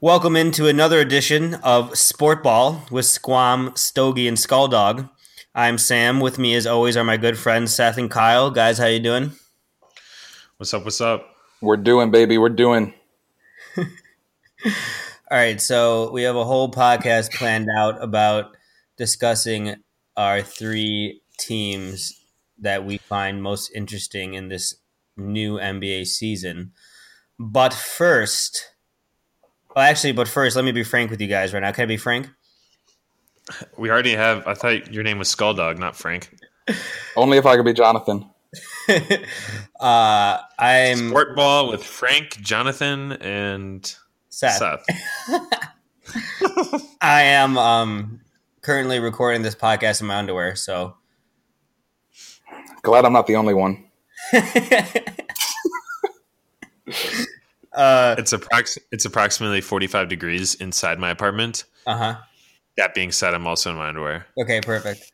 Welcome into another edition of Sport Ball with Squam, Stogie, and Skulldog. I'm Sam. With me, as always, are my good friends Seth and Kyle. Guys, how you doing? What's up? What's up? We're doing, baby. We're doing. All right, so we have a whole podcast planned out about discussing our three teams that we find most interesting in this new NBA season. But first, well, actually, but first, let me be frank with you guys right now. Can I be frank? We already have. I thought your name was Skulldog, not Frank. Only if I could be Jonathan. uh, I'm Sport ball with Frank, Jonathan, and Seth. Seth. I am um, currently recording this podcast in my underwear, so Glad I'm not the only one. Uh It's approx- It's approximately forty-five degrees inside my apartment. Uh huh. That being said, I'm also in my underwear. Okay, perfect.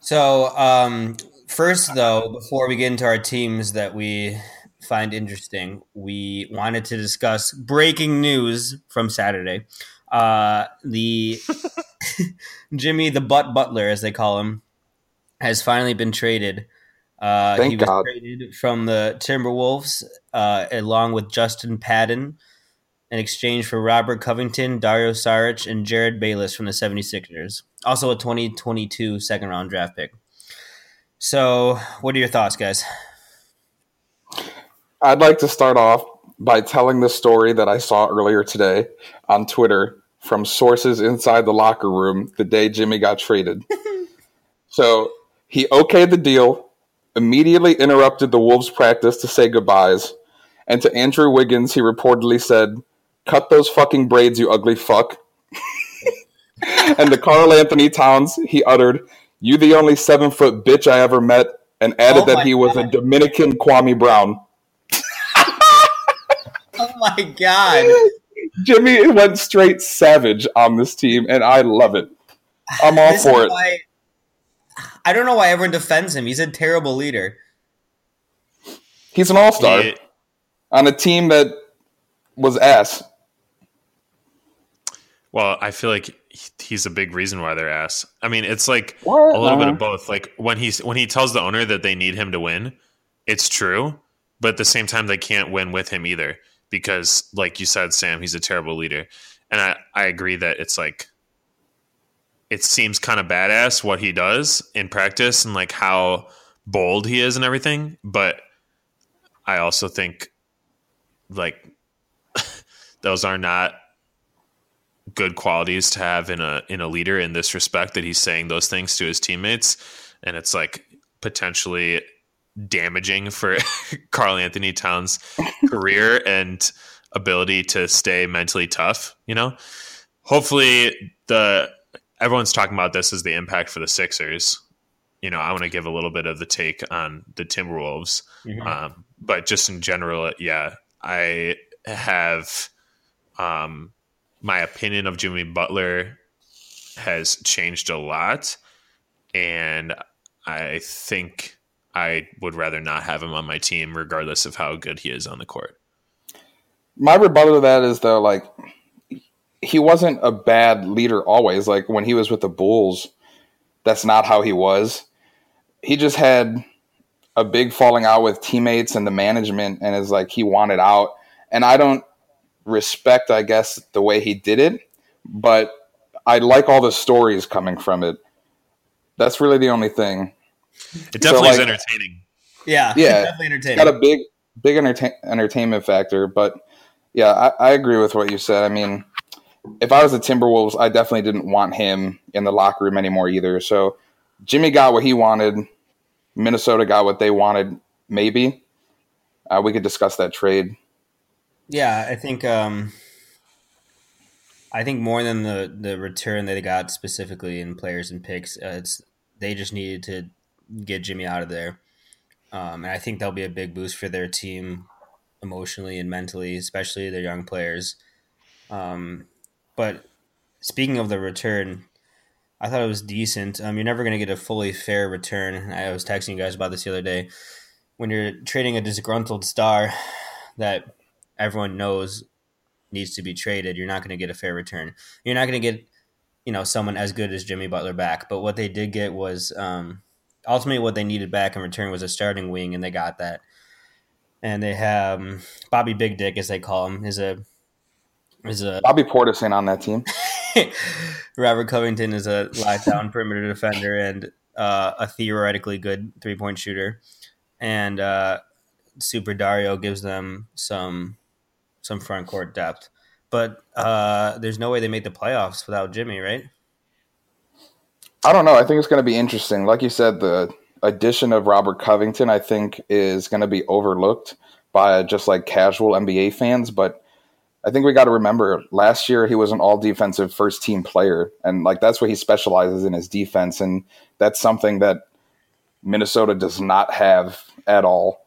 So, um, first, though, before we get into our teams that we find interesting, we wanted to discuss breaking news from Saturday. Uh, the Jimmy the Butt Butler, as they call him, has finally been traded. Uh, Thank he was God. traded from the Timberwolves uh, along with Justin Patton in exchange for Robert Covington, Dario Saric, and Jerryd Bayless from the 76ers. Also a 2022 second round draft pick. So, what are your thoughts, guys? I'd like to start off by telling the story that I saw earlier today on Twitter from sources inside the locker room the day Jimmy got traded. so he okayed the deal, immediately interrupted the Wolves practice to say goodbyes, and to Andrew Wiggins, he reportedly said, Cut those fucking braids, you ugly fuck. and to Karl-Anthony Towns, he uttered, You the only seven foot bitch I ever met, and added Oh that he was a Dominican Kwame Brown. Oh my god. Jimmy went straight savage on this team, and I love it. I'm all This for it. why- I don't know why everyone defends him. He's a terrible leader. He's an all star He- on a team that was ass. well, I feel like he's a big reason why they're ass. I mean, it's like What? a little bit Uh-huh. of both. Like when he's when he tells the owner that they need him to win, it's true, but at the same time they can't win with him either because, like you said, Sam, he's a terrible leader, and I I agree that it's like it seems kind of badass what he does in practice and like how bold he is and everything, but I also think like those are not good qualities to have in a in a leader in this respect that he's saying those things to his teammates and it's like potentially damaging for Karl-Anthony Towns career and ability to stay mentally tough, you know. Hopefully the everyone's talking about this as the impact for the Sixers. You know, I want to give a little bit of the take on the Timberwolves. Um, but just in general, yeah, I have um, my opinion of Jimmy Butler has changed a lot, and I think I would rather not have him on my team, regardless of how good he is on the court. My rebuttal to that is though, like he wasn't a bad leader always. Like when he was with the Bulls, that's not how he was. He just had a big falling out with teammates and the management, and is like he wanted out. And I don't respect, I guess, the way he did it, but I like all the stories coming from it. That's really the only thing. It definitely is like- entertaining. Yeah, Yeah. definitely entertaining. got a big big entertain, entertainment factor but yeah I, I agree with what you said i mean if i was the timberwolves i definitely didn't want him in the locker room anymore either. So jimmy got what he wanted. Minnesota got what they wanted maybe. Uh, we could discuss that trade. Yeah, I think um, I think more than the the return that they got specifically in players and picks, uh, it's they just needed to get Jimmy out of there, um, and I think that'll be a big boost for their team emotionally and mentally, especially their young players. Um, but speaking of the return, I thought it was decent. Um, you're never going to get a fully fair return. I was texting you guys about this the other day. When you're trading a disgruntled star that everyone knows needs to be traded, you're not going to get a fair return. You're not going to get, you know, someone as good as Jimmy Butler back. But what they did get was um, ultimately what they needed back in return was a starting wing, and they got that. And they have um, Bobby Big Dick, as they call him, is a is a Bobby Portis ain't on that team. Robert Covington is a lockdown perimeter defender and uh, a theoretically good three point shooter, and uh, Super Dario gives them some some front court depth. But uh, there's no way they make the playoffs without Jimmy, right? I don't know. I think it's going to be interesting. Like you said, the addition of Robert Covington, I think, is going to be overlooked by just like casual NBA fans. But I think we got to remember last year he was an all defensive first team player. And like that's what he specializes in his defense. And that's something that Minnesota does not have at all.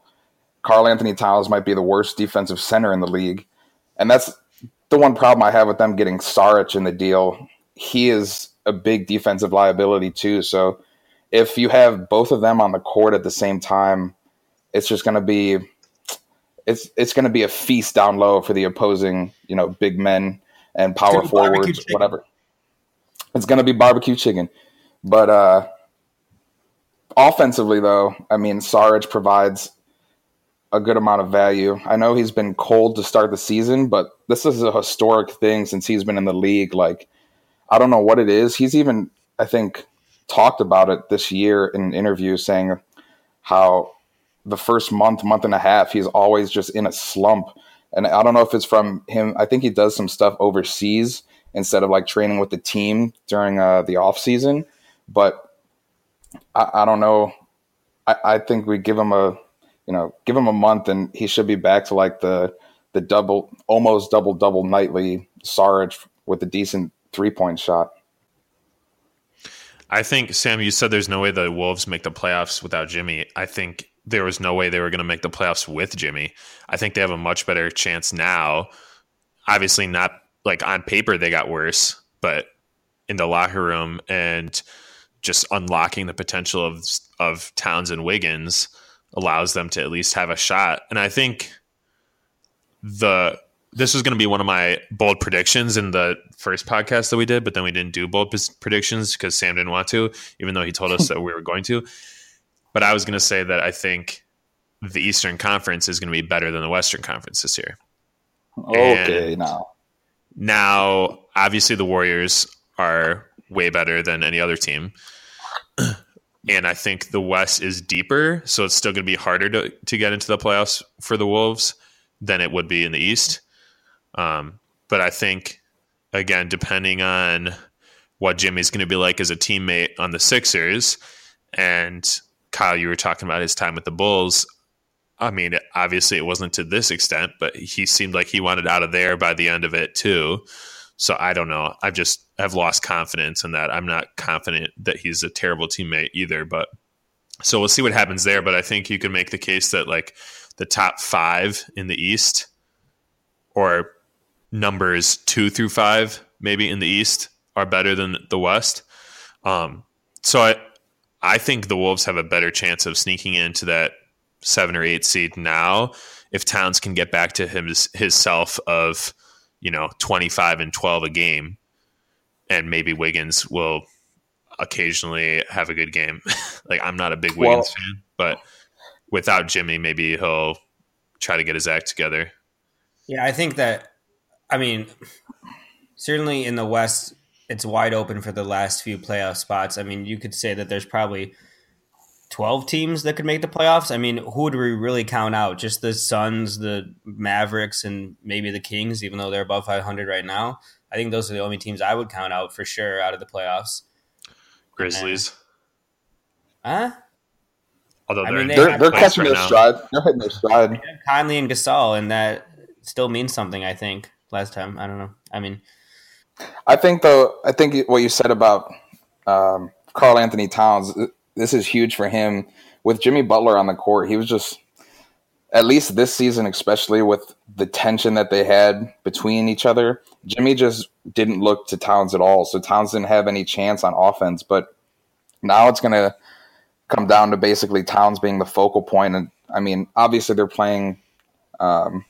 Karl-Anthony Towns might be the worst defensive center in the league. And that's the one problem I have with them getting Saric in the deal. He is a big defensive liability too. So if you have both of them on the court at the same time, it's just going to be it's it's going to be a feast down low for the opposing, you know, big men and power forwards, whatever. It's going to be barbecue chicken. But uh offensively though, I mean, Saric provides a good amount of value. I know he's been cold to start the season, but this is a historic thing since he's been in the league. Like, I don't know what it is. He's even, I think, talked about it this year in an interview saying how the first month, month and a half, he's always just in a slump. And I don't know if it's from him. I think he does some stuff overseas instead of like training with the team during uh, the off season. But I, I don't know. I, I think we give him a you know, give him a month and he should be back to like the the double, almost double double nightly Saric with a decent three point shot. I think Sam, you said there's no way the Wolves make the playoffs without Jimmy. I think there was no way they were going to make the playoffs with Jimmy. I think they have a much better chance now. Obviously, not like on paper they got worse, but in the locker room and just unlocking the potential of of Towns and Wiggins allows them to at least have a shot. And I think the this was going to be one of my bold predictions in the first podcast that we did, but then we didn't do bold predictions because Sam didn't want to, even though he told us that we were going to. But I was going to say that I think the Eastern Conference is going to be better than the Western Conference this year. Okay, and now. Now, obviously, the Warriors are way better than any other team. and I think the West is deeper, so it's still going to be harder to, to get into the playoffs for the Wolves than it would be in the East. Um, but I think, again, depending on what Jimmy's going to be like as a teammate on the Sixers, and Kyle, you were talking about his time with the Bulls. I mean, obviously, it wasn't to this extent, but he seemed like he wanted out of there by the end of it too. So I don't know. I've just have lost confidence in that. I'm not confident that he's a terrible teammate either. But so we'll see what happens there. But I think you can make the case that like the top five in the East or numbers two through five, maybe in the East, are better than the West. Um, so I, I think the Wolves have a better chance of sneaking into that seven or eight seed now if Towns can get back to his his self of you know, 25 and 12 a game. And maybe Wiggins will occasionally have a good game. like I'm not a big Wiggins well, fan, but without Jimmy, maybe he'll try to get his act together. Yeah, I think that I mean certainly in the West it's wide open for the last few playoff spots. I mean, you could say that there's probably 12 teams that could make the playoffs. I mean, who would we really count out? Just the Suns, the Mavericks, and maybe the Kings, even though they're above 500 right now. I think those are the only teams I would count out for sure out of the playoffs. Grizzlies. huh? Although they're, I mean, they they're, they're catching right their stride. They're hitting their stride. Conley and Gasol, and that still means something, I think, last time. I don't know. I mean, I think, though, I think what you said about um, Karl-Anthony Towns this is huge for him. With Jimmy Butler on the court, he was just at least this season, especially with the tension that they had between each other, Jimmy just didn't look to Towns at all. So Towns didn't have any chance on offense. But now it's going to come down to basically Towns being the focal point. And I mean, obviously they're playing um,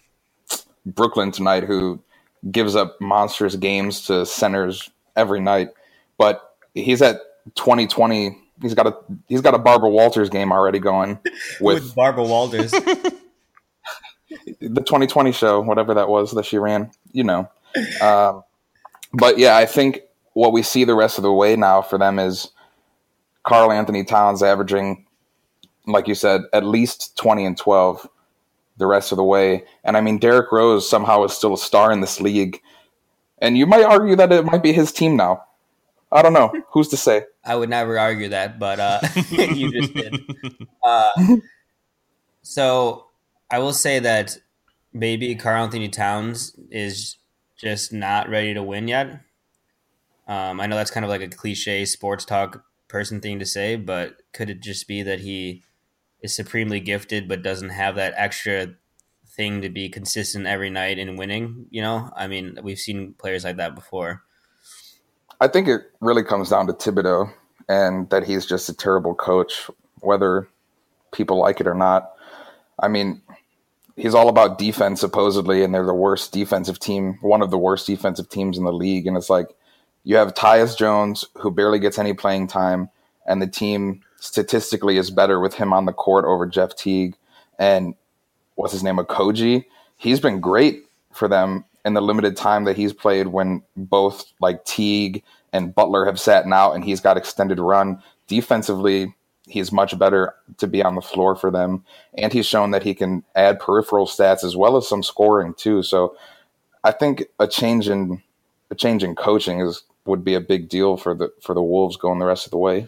Brooklyn tonight, who gives up monstrous games to centers every night. But he's at 2020. He's got a he's got a Barbara Walters game already going with, with Barbara Walters. the 2020 show, whatever that was that she ran. You know. Um, but yeah, I think what we see the rest of the way now for them is Karl-Anthony Towns averaging, like you said, at least 20 and 12 the rest of the way. And I mean, Derrick Rose somehow is still a star in this league. And you might argue that it might be his team now. I don't know. Who's to say? I would never argue that, but uh, you just did. Uh, so I will say that maybe Karl-Anthony Towns is just not ready to win yet. Um, I know that's kind of like a cliche sports talk person thing to say, but could it just be that he is supremely gifted but doesn't have that extra thing to be consistent every night in winning? You know, I mean, we've seen players like that before. I think it really comes down to Thibodeau and that he's just a terrible coach, whether people like it or not. I mean, he's all about defense supposedly, and they're the worst defensive team, one of the worst defensive teams in the league. And it's like you have Tyus Jones, who barely gets any playing time, and the team statistically is better with him on the court over Jeff Teague and what's his name, Okogie. He's been great for them in the limited time that he's played when both like Teague and Butler have sat out and he's got extended run. Defensively, he's much better to be on the floor for them. And he's shown that he can add peripheral stats as well as some scoring too. So I think a change in a change in coaching is would be a big deal for the for the Wolves going the rest of the way.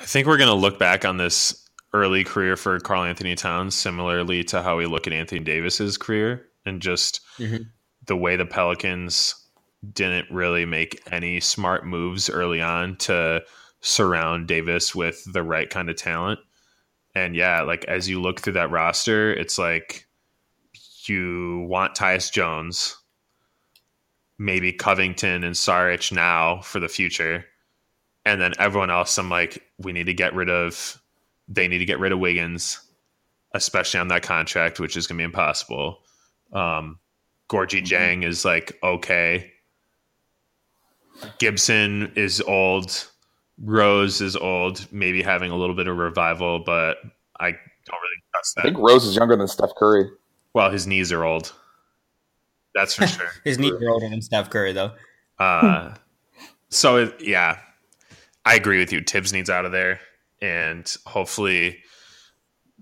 I think we're going to look back on this early career for Karl-Anthony Towns similarly to how we look at Anthony Davis's career and just mm-hmm. the way the Pelicans didn't really make any smart moves early on to surround Davis with the right kind of talent. And yeah, like as you look through that roster, it's like you want Tyus Jones, maybe Covington and Saric now for the future. And then everyone else, I'm like, we need to get rid of, they need to get rid of Wiggins, especially on that contract, which is going to be impossible. Um, Gorgui mm-hmm. Dieng is like, okay. Gibson is old. Rose is old, maybe having a little bit of revival, but I don't really trust that. I think Rose is younger than Steph Curry. Well, his knees are old. That's for sure. His knees are older than Steph Curry, though. Uh, so it, yeah, I agree with you. Thibs needs out of there, and hopefully,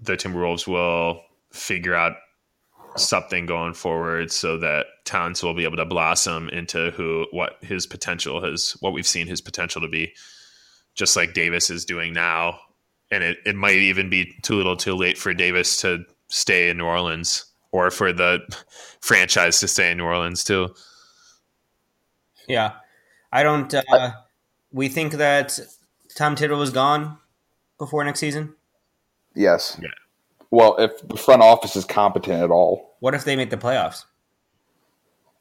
the Timberwolves will figure out something going forward so that Towns will be able to blossom into who what his potential has what we've seen his potential to be just like Davis is doing now and it, it might even be too little too late for Davis to stay in New Orleans or for the franchise to stay in New Orleans too. Yeah, I don't. Uh, we think that Tom Thibodeau is gone before next season. Yes. Yeah. Well, if the front office is competent at all, what if they make the playoffs?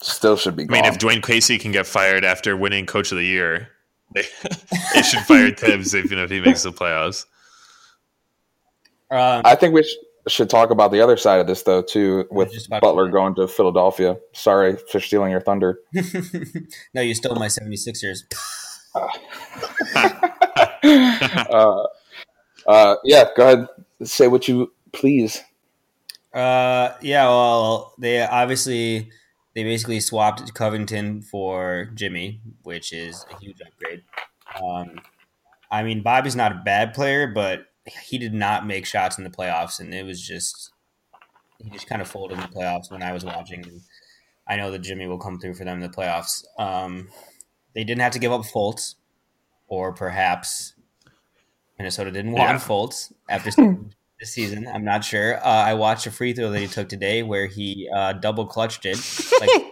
Still should be. Gone. I mean, if Dwane Casey can get fired after winning Coach of the Year, they, they should fire Thibs even if he makes the playoffs. Um, I think we should should talk about the other side of this though too with Butler to going to Philadelphia. Sorry for stealing your thunder. no, you stole my 76ers. Uh, uh, yeah, go ahead. Say what you please. Uh, yeah, well, they obviously they basically swapped Covington for Jimmy, which is a huge upgrade. Um, I mean, Bobby's not a bad player, but he did not make shots in the playoffs, and it was just he just kind of folded in the playoffs when I was watching. I know that Jimmy will come through for them in the playoffs. Um, they didn't have to give up Fultz, or perhaps Minnesota didn't want yeah. Fultz after this season. I'm not sure. Uh, I watched a free throw that he took today where he uh, double clutched it. Like,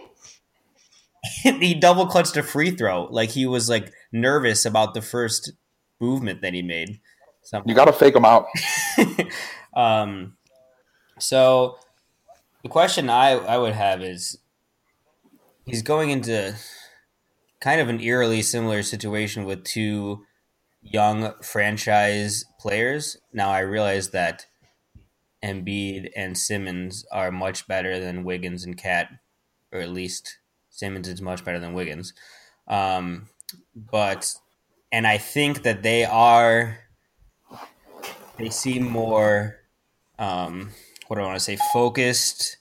he double clutched a free throw. Like he was like nervous about the first movement that he made. Somehow. You got to fake him out. um, so the question I, I would have is he's going into kind of an eerily similar situation with two young franchise players. Now I realize that Embiid and Simmons are much better than Wiggins and KAT, or at least Simmons is much better than Wiggins. Um, but and I think that they are they seem more um, what do I want to say focused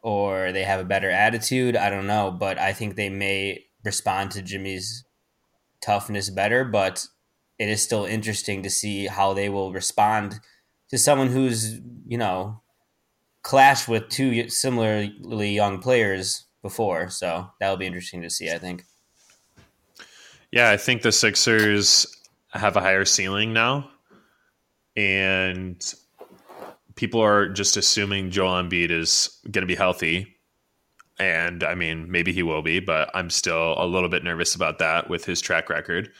or they have a better attitude. I don't know, but I think they may respond to Jimmy's toughness better. But it is still interesting to see how they will respond to someone who's you know clashed with two similarly young players before. So that'll be interesting to see. I think. Yeah, I think the Sixers have a higher ceiling now, and people are just assuming Joel Embiid is going to be healthy. And I mean, maybe he will be, but I'm still a little bit nervous about that with his track record.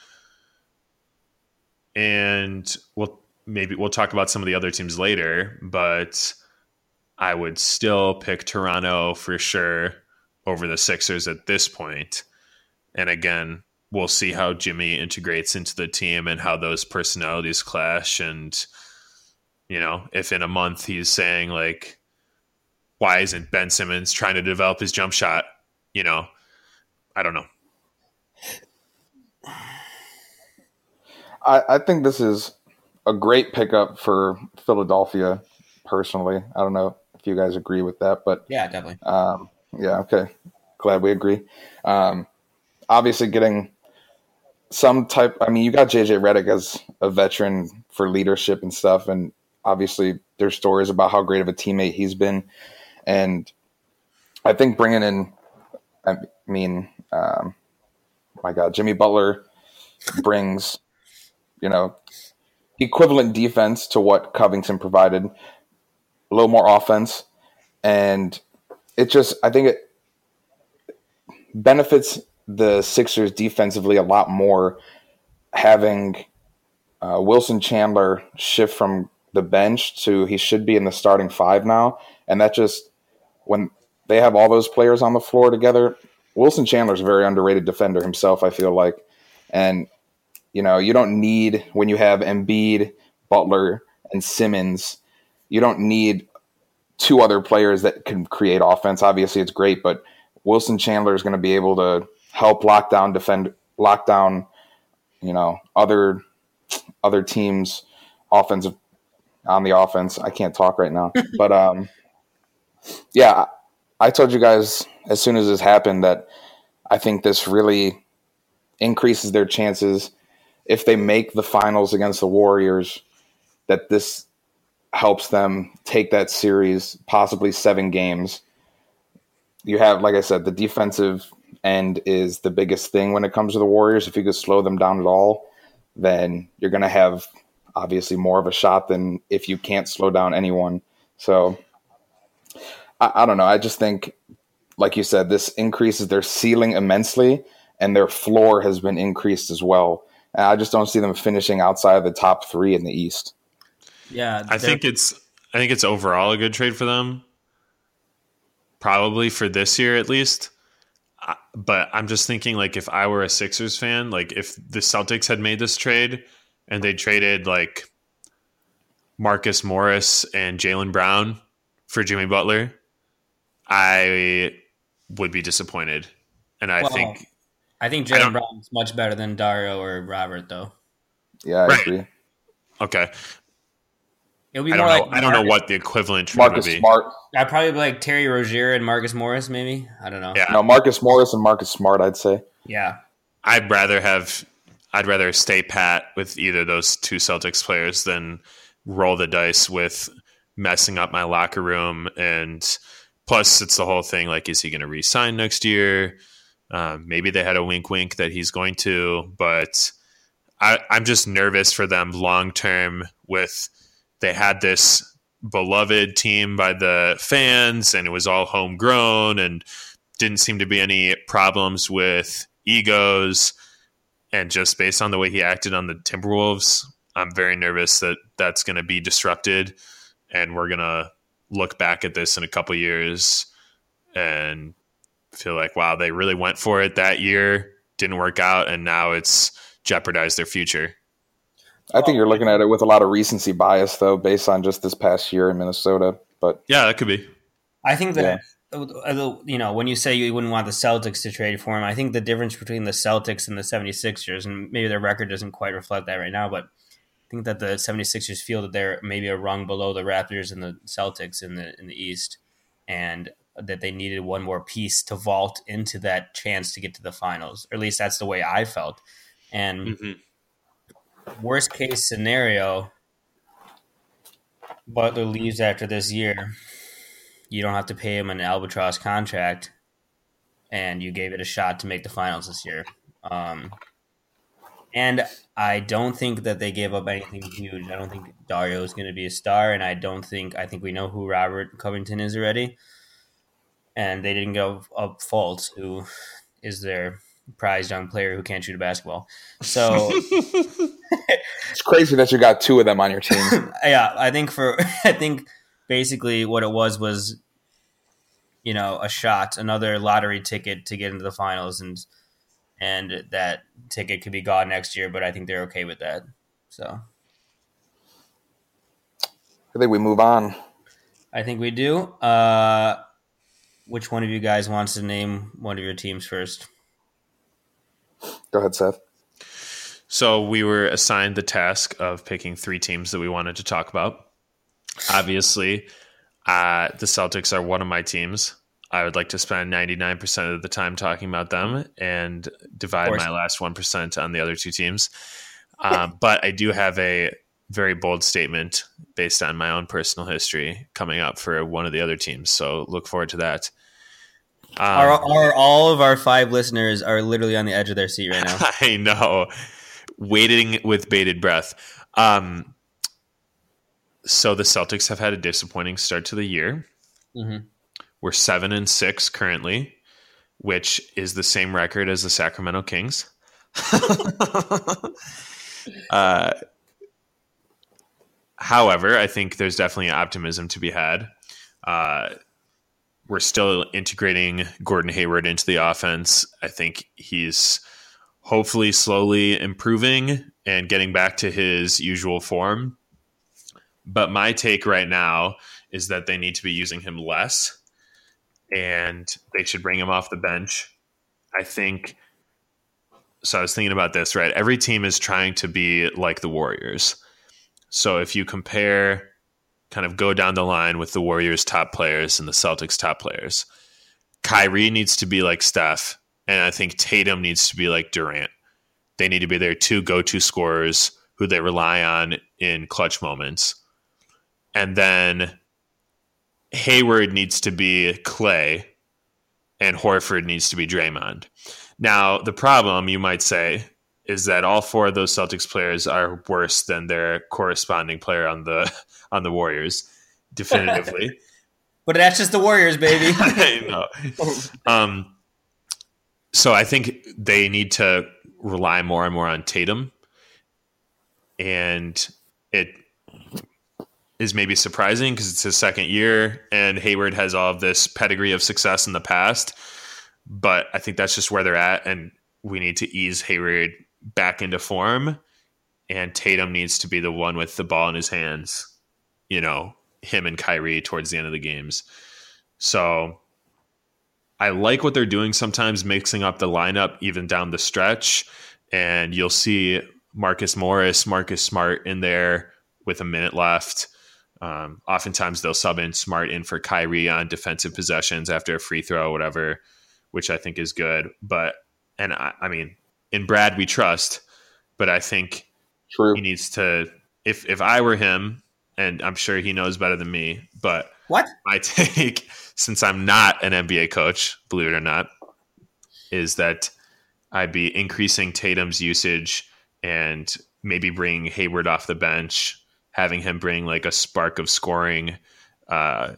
And we'll maybe we'll talk about some of the other teams later, but I would still pick Toronto for sure over the Sixers at this point. And again, we'll see how Jimmy integrates into the team and how those personalities clash and you know, if in a month he's saying like, why isn't Ben Simmons trying to develop his jump shot? You know, I don't know. I, I think this is a great pickup for Philadelphia. Personally, I don't know if you guys agree with that, but yeah, definitely. Um, yeah, okay. Glad we agree. Um, obviously, getting some type. I mean, you got JJ Redick as a veteran for leadership and stuff, and obviously there's stories about how great of a teammate he's been, and I think bringing in, I mean, um, my God, Jimmy Butler brings, you know, equivalent defense to what Covington provided, a little more offense, and it just I think it benefits the Sixers defensively a lot more having uh, Wilson Chandler shift from the bench to he should be in the starting five now. And that just when they have all those players on the floor together, Wilson Chandler's a very underrated defender himself, I feel like. And you know, you don't need when you have Embiid, Butler, and Simmons, you don't need two other players that can create offense. Obviously, it's great, but Wilson Chandler is going to be able to help lock down, defend, lock down, you know, other other teams' offensive on the offense. I can't talk right now, but um, yeah, I told you guys as soon as this happened that I think this really increases their chances if they make the finals against the Warriors. That this helps them take that series, possibly seven games. You have, like I said, the defensive end is the biggest thing when it comes to the Warriors. If you could slow them down at all, then you're going to have obviously more of a shot than if you can't slow down anyone. So I, I don't know. I just think, like you said, this increases their ceiling immensely, and their floor has been increased as well. And I just don't see them finishing outside of the top three in the East. Yeah, I think it's I think it's overall a good trade for them. Probably for this year at least. But I'm just thinking like if I were a Sixers fan, like if the Celtics had made this trade and they traded like Marcus Morris and Jaylen Brown for Jimmy Butler, I would be disappointed. And I well, think I think Jaylen Brown's much better than Dario or Robert, though. Yeah, I right. agree. Okay. It'll be I don't know. Like I don't know what the equivalent Marcus would be. Smart. I'd probably be like Terry Rozier and Marcus Morris, maybe. I don't know. Yeah. No, Marcus Morris and Marcus Smart, I'd say. Yeah. I'd rather have I'd rather stay pat with either those two Celtics players than roll the dice with messing up my locker room. And plus, it's the whole thing like, is he going to resign next year? Um, maybe they had a wink wink that he's going to, but I, I'm just nervous for them long term with they had this beloved team by the fans and it was all homegrown and didn't seem to be any problems with egos and just based on the way he acted on the Timberwolves, I'm very nervous that that's going to be disrupted, and we're going to look back at this in a couple years and feel like, wow, they really went for it that year, didn't work out, and now it's jeopardized their future. I think you're looking at it with a lot of recency bias, though, based on just this past year in Minnesota. But yeah, that could be. I think that yeah. Uh, uh, you know, when you say you wouldn't want the Celtics to trade for him, I think the difference between the Celtics and the 76ers, and maybe their record doesn't quite reflect that right now, but I think that the 76ers feel that they're maybe a rung below the Raptors and the Celtics in the in the East, and that they needed one more piece to vault into that chance to get to the finals. Or at least that's the way I felt. And mm-hmm. worst case scenario, Butler leaves after this year you don't have to pay him an albatross contract, and you gave it a shot to make the finals this year. Um, and I don't think that they gave up anything huge. I don't think Dario is going to be a star, and I don't think I think we know who Robert Covington is already. And they didn't go up Fultz, who is their prized young player who can't shoot a basketball. So it's crazy that you got two of them on your team. yeah, I think for I think basically what it was was you know a shot another lottery ticket to get into the finals and and that ticket could be gone next year but i think they're okay with that so. I think we move on. I think we do. Uh which one of you guys wants to name one of your teams first? Go ahead seth. So we were assigned the task of picking three teams that we wanted to talk about. Obviously, uh, the Celtics are one of my teams. I would like to spend 99% of the time talking about them and divide my last 1% on the other two teams. Um, but I do have a very bold statement based on my own personal history coming up for one of the other teams. So look forward to that. Um, are, are all of our five listeners are literally on the edge of their seat right now? I know, waiting with bated breath. Um, so the Celtics have had a disappointing start to the year. Mm-hmm. We're seven and six currently, which is the same record as the Sacramento Kings. uh, however, I think there's definitely optimism to be had. Uh, we're still integrating Gordon Hayward into the offense. I think he's hopefully slowly improving and getting back to his usual form. But my take right now is that they need to be using him less and they should bring him off the bench. I think so. I was thinking about this, right? Every team is trying to be like the Warriors. So if you compare, kind of go down the line with the Warriors' top players and the Celtics' top players, Kyrie needs to be like Steph, and I think Tatum needs to be like Durant. They need to be their two go to scorers who they rely on in clutch moments and then Hayward needs to be Clay, and Horford needs to be Draymond. Now, the problem you might say is that all four of those Celtics players are worse than their corresponding player on the on the Warriors, definitively. but that's just the Warriors, baby. I know. Um, so I think they need to rely more and more on Tatum, and it is maybe surprising because it's his second year and Hayward has all of this pedigree of success in the past. But I think that's just where they're at, and we need to ease Hayward back into form. And Tatum needs to be the one with the ball in his hands, you know, him and Kyrie towards the end of the games. So I like what they're doing sometimes, mixing up the lineup even down the stretch. And you'll see Marcus Morris, Marcus Smart in there with a minute left. Um, oftentimes they'll sub in Smart in for Kyrie on defensive possessions after a free throw, or whatever, which I think is good. But and I, I mean, in Brad we trust, but I think True. he needs to. If if I were him, and I'm sure he knows better than me, but what my take, since I'm not an NBA coach, believe it or not, is that I'd be increasing Tatum's usage and maybe bring Hayward off the bench having him bring like a spark of scoring uh,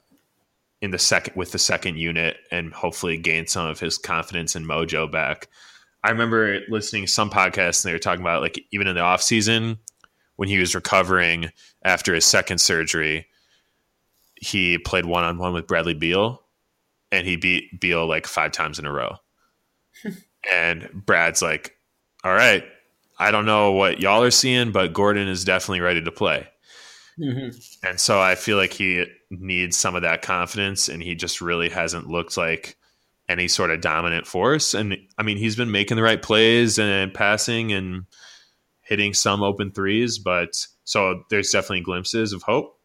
in the second with the second unit and hopefully gain some of his confidence and mojo back. I remember listening to some podcasts and they were talking about like even in the off season when he was recovering after his second surgery, he played one on one with Bradley Beal and he beat Beal like five times in a row. and Brad's like, All right, I don't know what y'all are seeing, but Gordon is definitely ready to play Mm-hmm. And so I feel like he needs some of that confidence, and he just really hasn't looked like any sort of dominant force. And I mean, he's been making the right plays and passing and hitting some open threes, but so there's definitely glimpses of hope.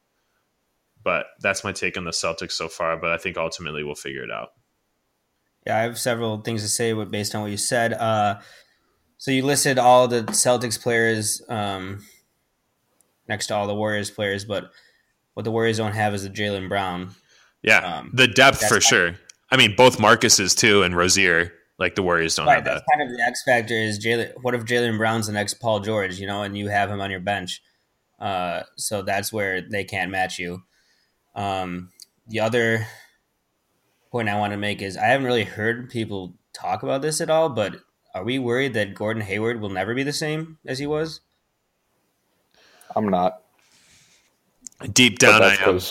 But that's my take on the Celtics so far. But I think ultimately we'll figure it out. Yeah, I have several things to say based on what you said. Uh, so you listed all the Celtics players um, next to all the Warriors players, but what the Warriors don't have is the Jaylen Brown. Yeah, um, the depth for sure. I mean, both Marcuses too and Rozier. Like the Warriors don't right, have that. Kind of the X factor is Jaylen. What if Jaylen Brown's the next Paul George? You know, and you have him on your bench. Uh, so that's where they can't match you. Um, the other point I want to make is I haven't really heard people talk about this at all, but are we worried that Gordon Hayward will never be the same as he was? I'm not. Deep down, I am.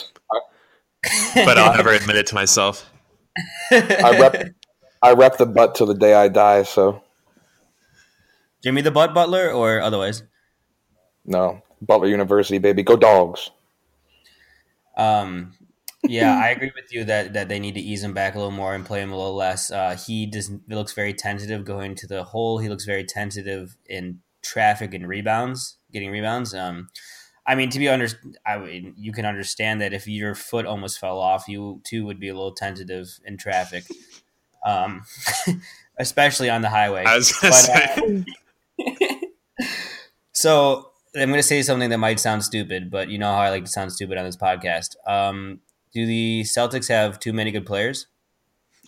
But I'll never admit it to myself. I rep, I rep the butt till the day I die. So, Jimmy the Butt Butler or otherwise? No, Butler University, baby. Go dogs. Um, yeah, I agree with you that that they need to ease him back a little more and play him a little less. Uh, he does looks very tentative going to the hole. He looks very tentative in traffic and rebounds, getting rebounds. Um, I mean, to be under, I mean, you can understand that if your foot almost fell off, you too would be a little tentative in traffic, um, especially on the highway. But, uh, so I'm going to say something that might sound stupid, but you know how I like to sound stupid on this podcast. Um, do the Celtics have too many good players?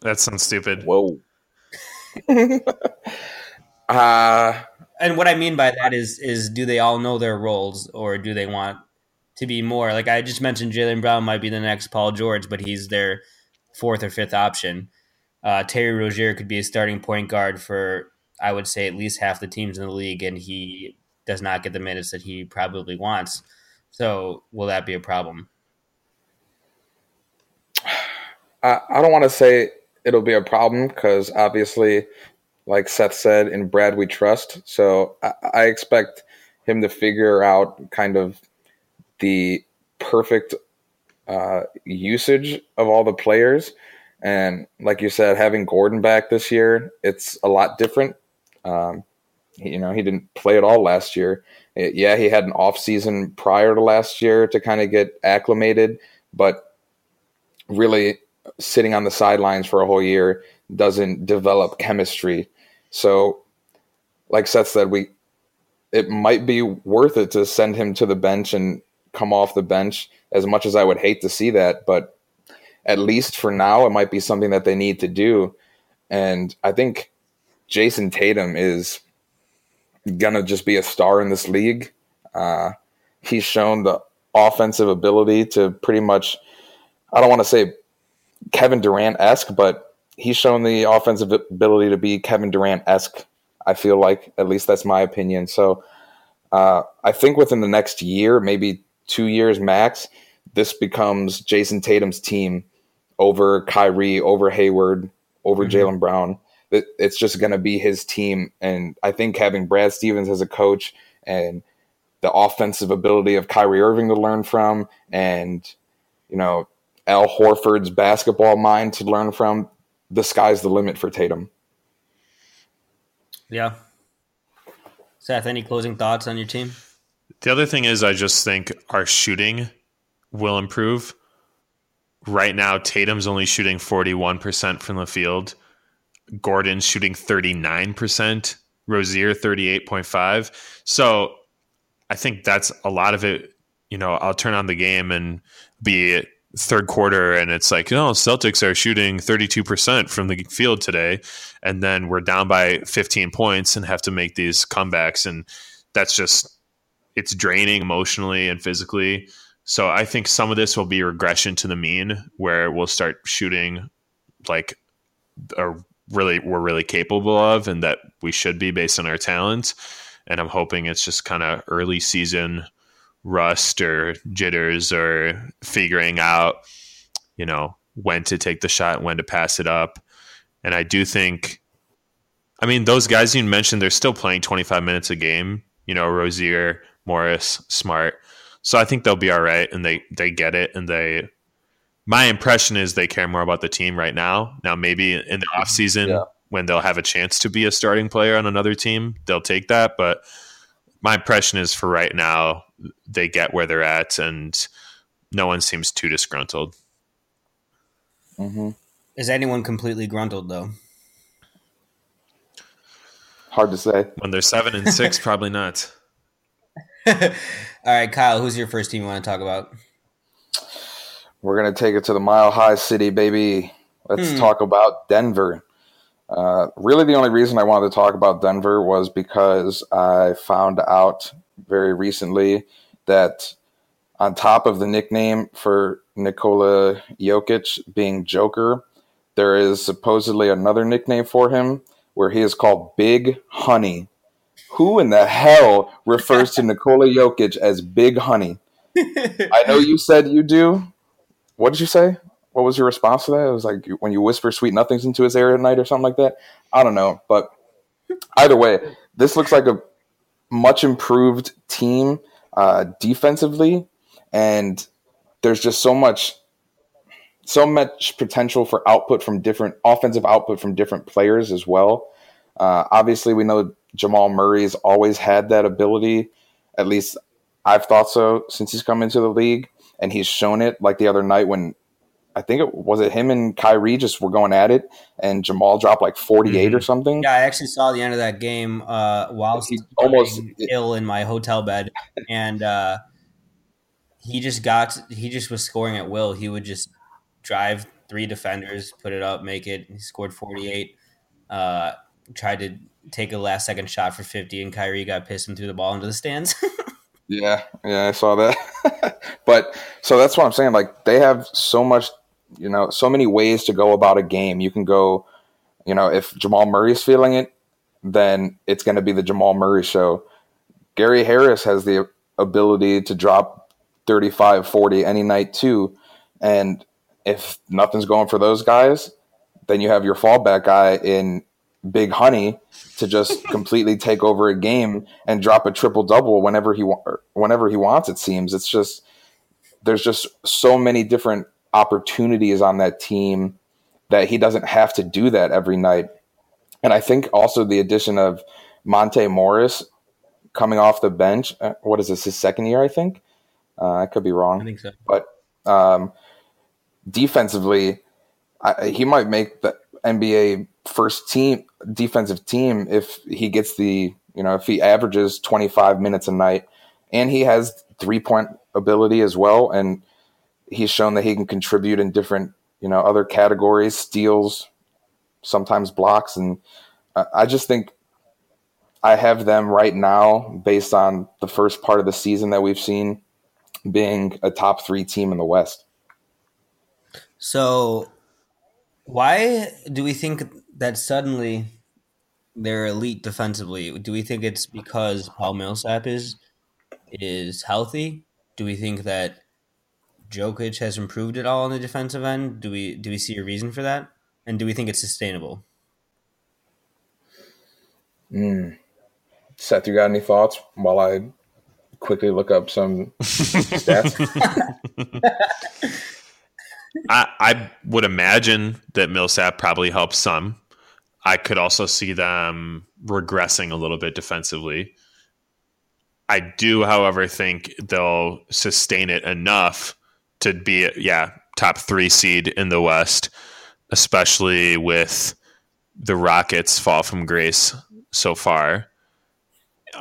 That sounds stupid. Whoa. uh and what I mean by that is is do they all know their roles or do they want to be more like I just mentioned Jaylen Brown might be the next Paul George, but he's their fourth or fifth option. Uh, Terry Rozier could be a starting point guard for I would say at least half the teams in the league, and he does not get the minutes that he probably wants. So will that be a problem? I, I don't want to say it'll be a problem because obviously, like Seth said, in Brad we trust. So I, I expect him to figure out kind of the perfect uh, usage of all the players. And like you said, having Gordon back this year, it's a lot different. Um, you know, he didn't play at all last year. It, yeah, he had an off season prior to last year to kind of get acclimated, but really sitting on the sidelines for a whole year doesn't develop chemistry. So, like Seth said, we it might be worth it to send him to the bench and come off the bench. As much as I would hate to see that, but at least for now, it might be something that they need to do. And I think Jayson Tatum is gonna just be a star in this league. Uh, he's shown the offensive ability to pretty much. I don't want to say Kevin Durant esque, but he's shown the offensive ability to be Kevin Durant esque. I feel like at least that's my opinion. So uh, I think within the next year, maybe two years max, this becomes Jayson Tatum's team over Kyrie, over Hayward, over mm-hmm. Jaylen Brown. It, it's just going to be his team, and I think having Brad Stevens as a coach and the offensive ability of Kyrie Irving to learn from, and you know Al Horford's basketball mind to learn from, the sky's the limit for Tatum. Yeah. Seth, any closing thoughts on your team? The other thing is, I just think our shooting will improve. Right now, Tatum's only shooting 41% from the field. Gordon's shooting 39%. Rozier 38.5. So I think that's a lot of it. You know, I'll turn on the game and be third quarter and it's like, no, Celtics are shooting 32% from the field today. And then we're down by 15 points and have to make these comebacks. And that's just, it's draining emotionally and physically. So I think some of this will be regression to the mean where we'll start shooting like a really, we're really capable of and that we should be based on our talent. And I'm hoping it's just kind of early season rust or jitters or figuring out, you know, when to take the shot, and when to pass it up. And I do think, I mean, those guys you mentioned, they're still playing 25 minutes a game, you know, Rozier, Morris, Smart. So I think they'll be all right, and they they get it, and they. My impression is they care more about the team right now. Now, maybe in the off season Yeah. when they'll have a chance to be a starting player on another team, they'll take that. But my impression is for right now, they get where they're at, and no one seems too disgruntled. hmm Is anyone completely gruntled though? Hard to say. When they're seven and six, probably not. All right, Kyle, who's your first team you want to talk about? We're gonna take it to the Mile High City, baby. Let's Hmm. talk about Denver. Uh, really, the only reason I wanted to talk about Denver was because I found out very recently that on top of the nickname for Nikola Jokic being Joker, there is supposedly another nickname for him where he is called Big Honey. Who in the hell refers to Nikola Jokic as Big Honey? I know you said you do. What did you say? What was your response to that? It was like when you whisper sweet nothings into his ear at night or something like that. I don't know, but either way, this looks like a much improved team uh, defensively, and there's just so much, so much potential for output from different offensive output from different players as well. Uh, obviously, we know Jamal Murray's always had that ability. At least I've thought so since he's come into the league, and he's shown it. Like the other night when I think it was it him and Kyrie just were going at it, and Jamal dropped like 48 or something. Yeah, I actually saw the end of that game uh, while He was almost- ill in my hotel bed, and uh, he just got he just was scoring at will. He would just drive three defenders, put it up, make it. He scored forty eight. Uh, tried to take a last second shot for fifty, and Kyrie got pissed and threw the ball into the stands. Yeah, yeah, I saw that. but so that's what I'm saying. Like they have so much, you know, so many ways to go about a game. You can go, you know, if Jamal Murray's feeling it, then it's going to be the Jamal Murray show. Gary Harris has the ability to drop 35, 40 any night too. And if nothing's going for those guys, then you have your fallback guy in Big Honey to just completely take over a game and drop a triple double whenever he wa- whenever he wants. It seems it's just there's just so many different opportunities on that team that he doesn't have to do that every night. And I think also the addition of Monte Morris coming off the bench. uh, What is this? His second year, I think. Uh, I could be wrong I think so. but um, defensively, I, he might make the NBA first team defensive team if he gets the you know if he averages 25 minutes a night and he has three point ability as well and he's shown that he can contribute in different you know other categories steals sometimes blocks and I, just think I have them right now based on the first part of the season that we've seen being a top three team in the West. So, why do we think that suddenly they're elite defensively? Do we think it's because Paul Millsap is is healthy? Do we think that Jokic has improved at all on the defensive end? Do we do we see a reason for that? And do we think it's sustainable? Hmm. Seth, you got any thoughts while I quickly look up some stats? I, I would imagine that Millsap probably helps some. I could also see them regressing a little bit defensively. I do, however, think they'll sustain it enough to be, yeah, top three seed in the West, especially with the Rockets' fall from grace so far.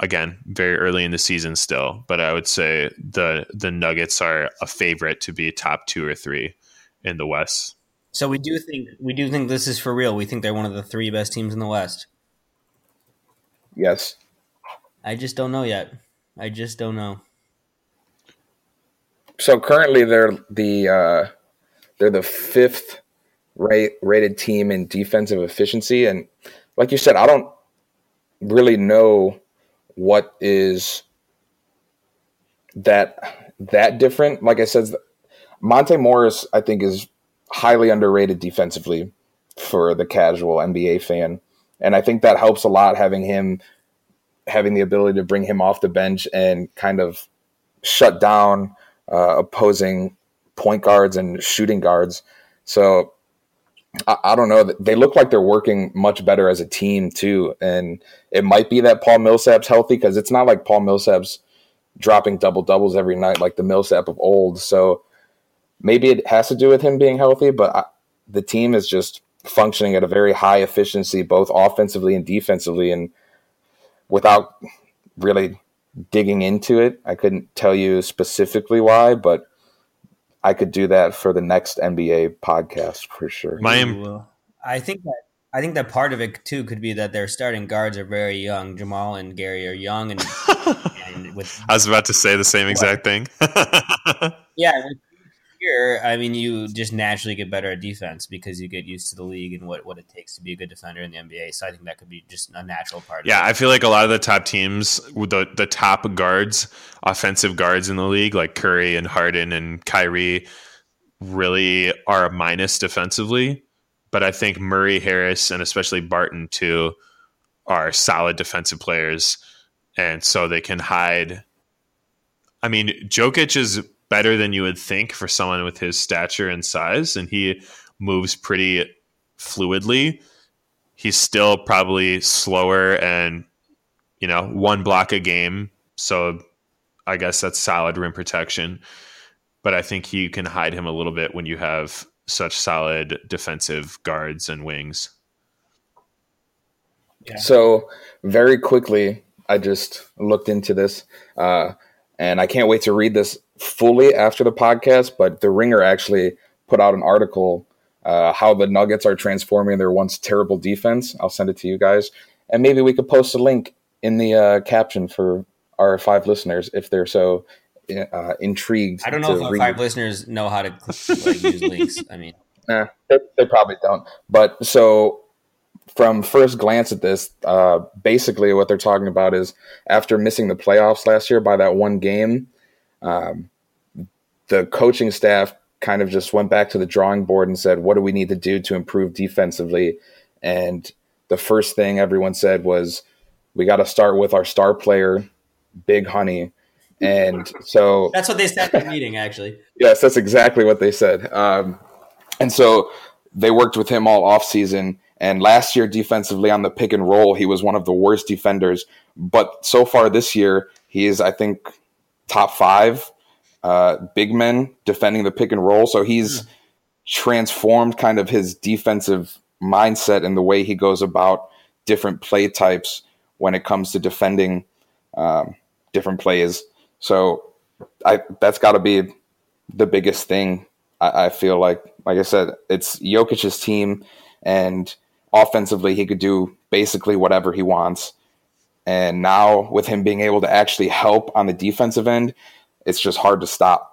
Again, very early in the season still, but I would say the the Nuggets are a favorite to be top two or three in the West. So we do think we do think this is for real. We think they're one of the three best teams in the West. yes. I just don't know yet. I just don't know. So currently they're the uh, they're the fifth rate, rated team in defensive efficiency, and like you said, I don't really know what is that that different. Like I said, Monte Morris, I think, is highly underrated defensively for the casual NBA fan, and I think that helps a lot having him having the ability to bring him off the bench and kind of shut down uh, opposing point guards and shooting guards. So I, I, don't know. They look like they're working much better as a team too, and it might be that Paul Millsap's healthy because it's not like Paul Millsap's dropping double doubles every night like the Millsap of old. So maybe it has to do with him being healthy, but I, the team is just functioning at a very high efficiency, both offensively and defensively, and without really digging into it, I couldn't tell you specifically why, but I could do that for the next NBA podcast for sure. My, I think that I think that part of it too could be that their starting guards are very young. Jamal and Gary are young, and, and with I was about to say the same exact thing. yeah, here, I mean, you just naturally get better at defense because you get used to the league and what, what it takes to be a good defender in the NBA. So I think that could be just a natural part. Yeah, I feel like a lot of the top teams, the the top guards, offensive guards in the league, like Curry and Harden and Kyrie, really are a minus defensively. But I think Murray, Harris, and especially Barton too are solid defensive players, and so they can hide. I mean, Jokic is better than you would think for someone with his stature and size, and he moves pretty fluidly. He's still probably slower and you know one block a game, so I guess that's solid rim protection. But I think you can hide him a little bit when you have such solid defensive guards and wings. Yeah. So very quickly, I just looked into this, uh, and I can't wait to read this fully after the podcast, but the Ringer actually put out an article uh, how the Nuggets are transforming their once terrible defense. I'll send it to you guys, and maybe we could post a link in the uh, caption for our five listeners if they're so uh, intrigued. I don't know if our five listeners know how to like, use links. I mean, nah, they, they, probably don't. But so. From first glance at this, uh, basically what they're talking about is after missing the playoffs last year by that one game, um, the coaching staff kind of just went back to the drawing board and said, what do we need to do to improve defensively? And the first thing everyone said was, we got to start with our star player, Big Honey. And so that's what they said in the meeting, actually. yes, that's exactly what they said. Um, and so they worked with him all off season. And last year, defensively on the pick and roll, he was one of the worst defenders. But so far this year, he is, I think, top five uh, big men defending the pick and roll. So he's mm. transformed kind of his defensive mindset and the way he goes about different play types when it comes to defending um, different plays. So I that's got to be the biggest thing. I, I, feel like, like I said, it's Jokic's team, and offensively he could do basically whatever he wants. And now with him being able to actually help on the defensive end, it's just hard to stop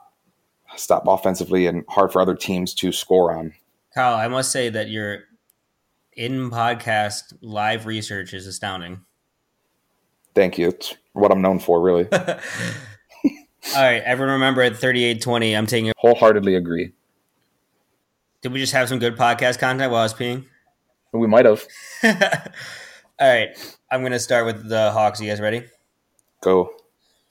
stop offensively and hard for other teams to score on. Kyle, I must say that your in podcast live research is astounding. Thank you. It's what I'm known for, really. All right, everyone remember at 3820, I'm taking wholeheartedly agree. Did we just have some good podcast content while I was peeing? We might have. All right, I'm going to start with the Hawks. You guys ready? Go.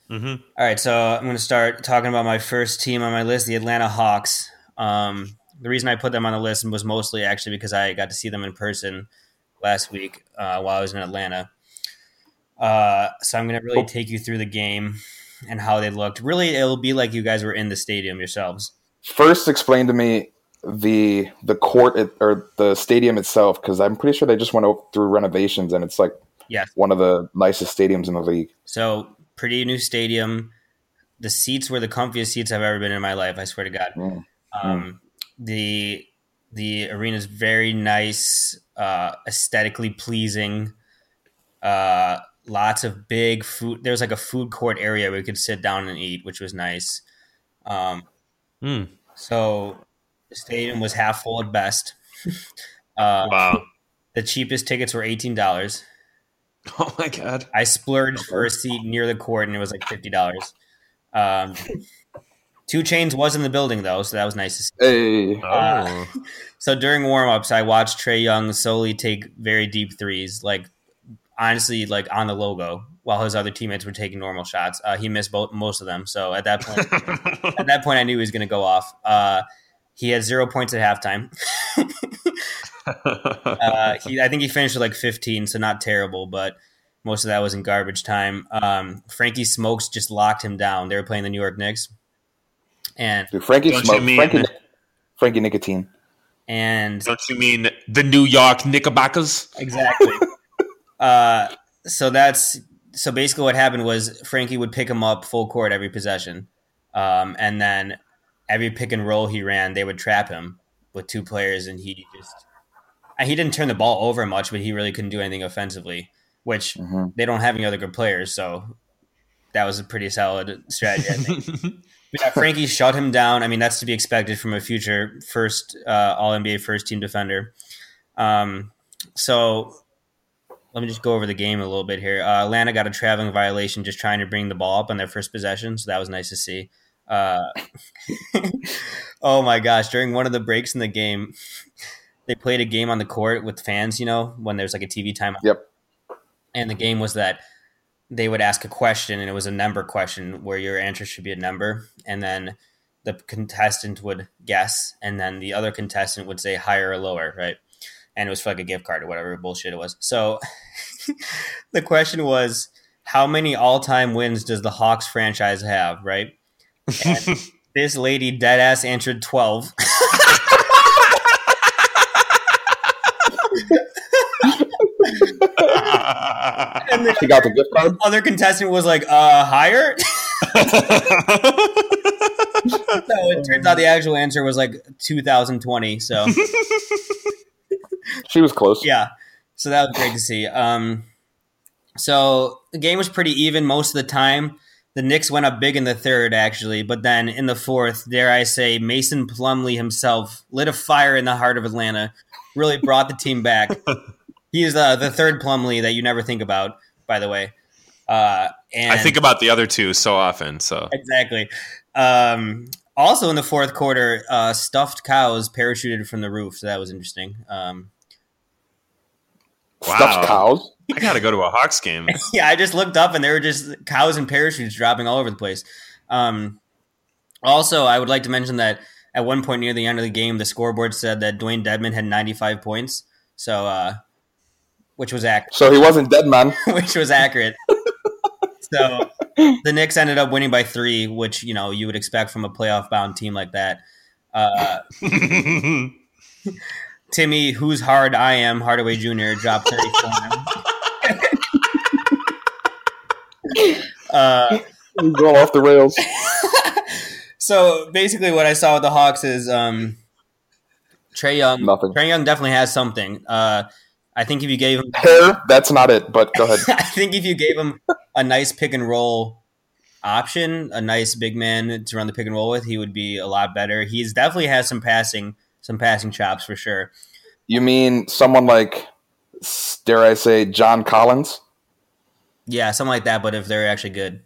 Mm-hmm. All right, so I'm going to start talking about my first team on my list, the Atlanta Hawks. Um, the reason I put them on the list was mostly actually because I got to see them in person last week uh, while I was in Atlanta. Uh, so I'm going to really take you through the game and how they looked. Really, it'll be like you guys were in the stadium yourselves. First, explain to me the the court it, or the stadium itself because I'm pretty sure they just went through renovations and it's like yes. one of the nicest stadiums in the league. So pretty new stadium. The seats were the comfiest seats I've ever been in my life. I swear to God. Mm. Um, the the arena is very nice, uh, aesthetically pleasing. Uh, lots of big food. There was like a food court area where we could sit down and eat, which was nice. Um, mm. So the stadium was half full at best. uh, wow. The cheapest tickets were eighteen dollars. Oh my god! I splurged for a seat near the court, and it was like fifty dollars. Um, 2 Chainz was in the building though, so that was nice to see. Hey. Uh, oh. so during warmups, I watched Trae Young solely take very deep threes, like honestly, like on the logo, while his other teammates were taking normal shots. Uh, he missed both, most of them. So at that point, at that point, I knew he was going to go off. Uh, he had zero points at halftime. uh, he, I think he finished with like 15, so not terrible, but most of that was in garbage time. Um, Frankie Smokes just locked him down. They were playing the New York Knicks, and Dude, Frankie Don't you Smoke, mean- Frankie, Frankie Nicotine. and Don't you mean the New York Knickerbockers? exactly. uh, so that's so basically what happened was Frankie would pick him up full court every possession, um, and then every pick and roll he ran, they would trap him with two players, and he just and he didn't turn the ball over much, but he really couldn't do anything offensively, which Mhm. they don't have any other good players, so that was a pretty solid strategy. I think. But yeah, Frankie shut him down. I mean, that's to be expected from a future first uh, All NBA first team defender. Um, so let me just go over the game a little bit here. Uh, Atlanta got a traveling violation just trying to bring the ball up on their first possession, so that was nice to see. Uh, oh my gosh! During one of the breaks in the game, they played a game on the court with fans. You know, when there's like a TV timeout. Yep. And the game was that they would ask a question, and it was a number question where your answer should be a number, and then the contestant would guess, and then the other contestant would say higher or lower, right? And it was for like a gift card or whatever bullshit it was. So the question was, how many all-time wins does the Hawks franchise have, right? And this lady dead ass answered 12. and the He got the gift card. other contestant was like, uh, higher? so it turns out the actual answer was like 2020. So She was close. yeah, so that was great to see. Um, so the game was pretty even most of the time. The Knicks went up big in the third, actually, but then in the fourth, dare I say, Mason Plumlee himself lit a fire in the heart of Atlanta, really brought the team back. He is uh, the third Plumlee that you never think about, by the way. Uh, and I think about the other two so often. So exactly. Um, also in the fourth quarter, uh, stuffed cows parachuted from the roof, so that was interesting. Um, Wow. Stuffed cows. I got to go to a Hawks game. yeah, I just looked up and there were just cows and parachutes dropping all over the place. Um, also, I would like to mention that at one point near the end of the game, the scoreboard said that Dewayne Dedmon had 95 points, so uh, which was accurate. So he wasn't dead, man. which was accurate. so the Knicks ended up winning by three, which you know you would expect from a playoff bound team like that. Uh, Timmy, who's hard I am, Hardaway Jr. dropped 34. Uh, going off the rails. so basically, what I saw with the Hawks is um, Trae Young. Nothing. Trae Young definitely has something. Uh, I think if you gave him Hair, that's not it, but go ahead. I think if you gave him a nice pick and roll option, a nice big man to run the pick and roll with, he would be a lot better. He's definitely has some passing, some passing chops for sure. You mean someone like, dare I say, John Collins? Yeah, something like that. But if they're actually good,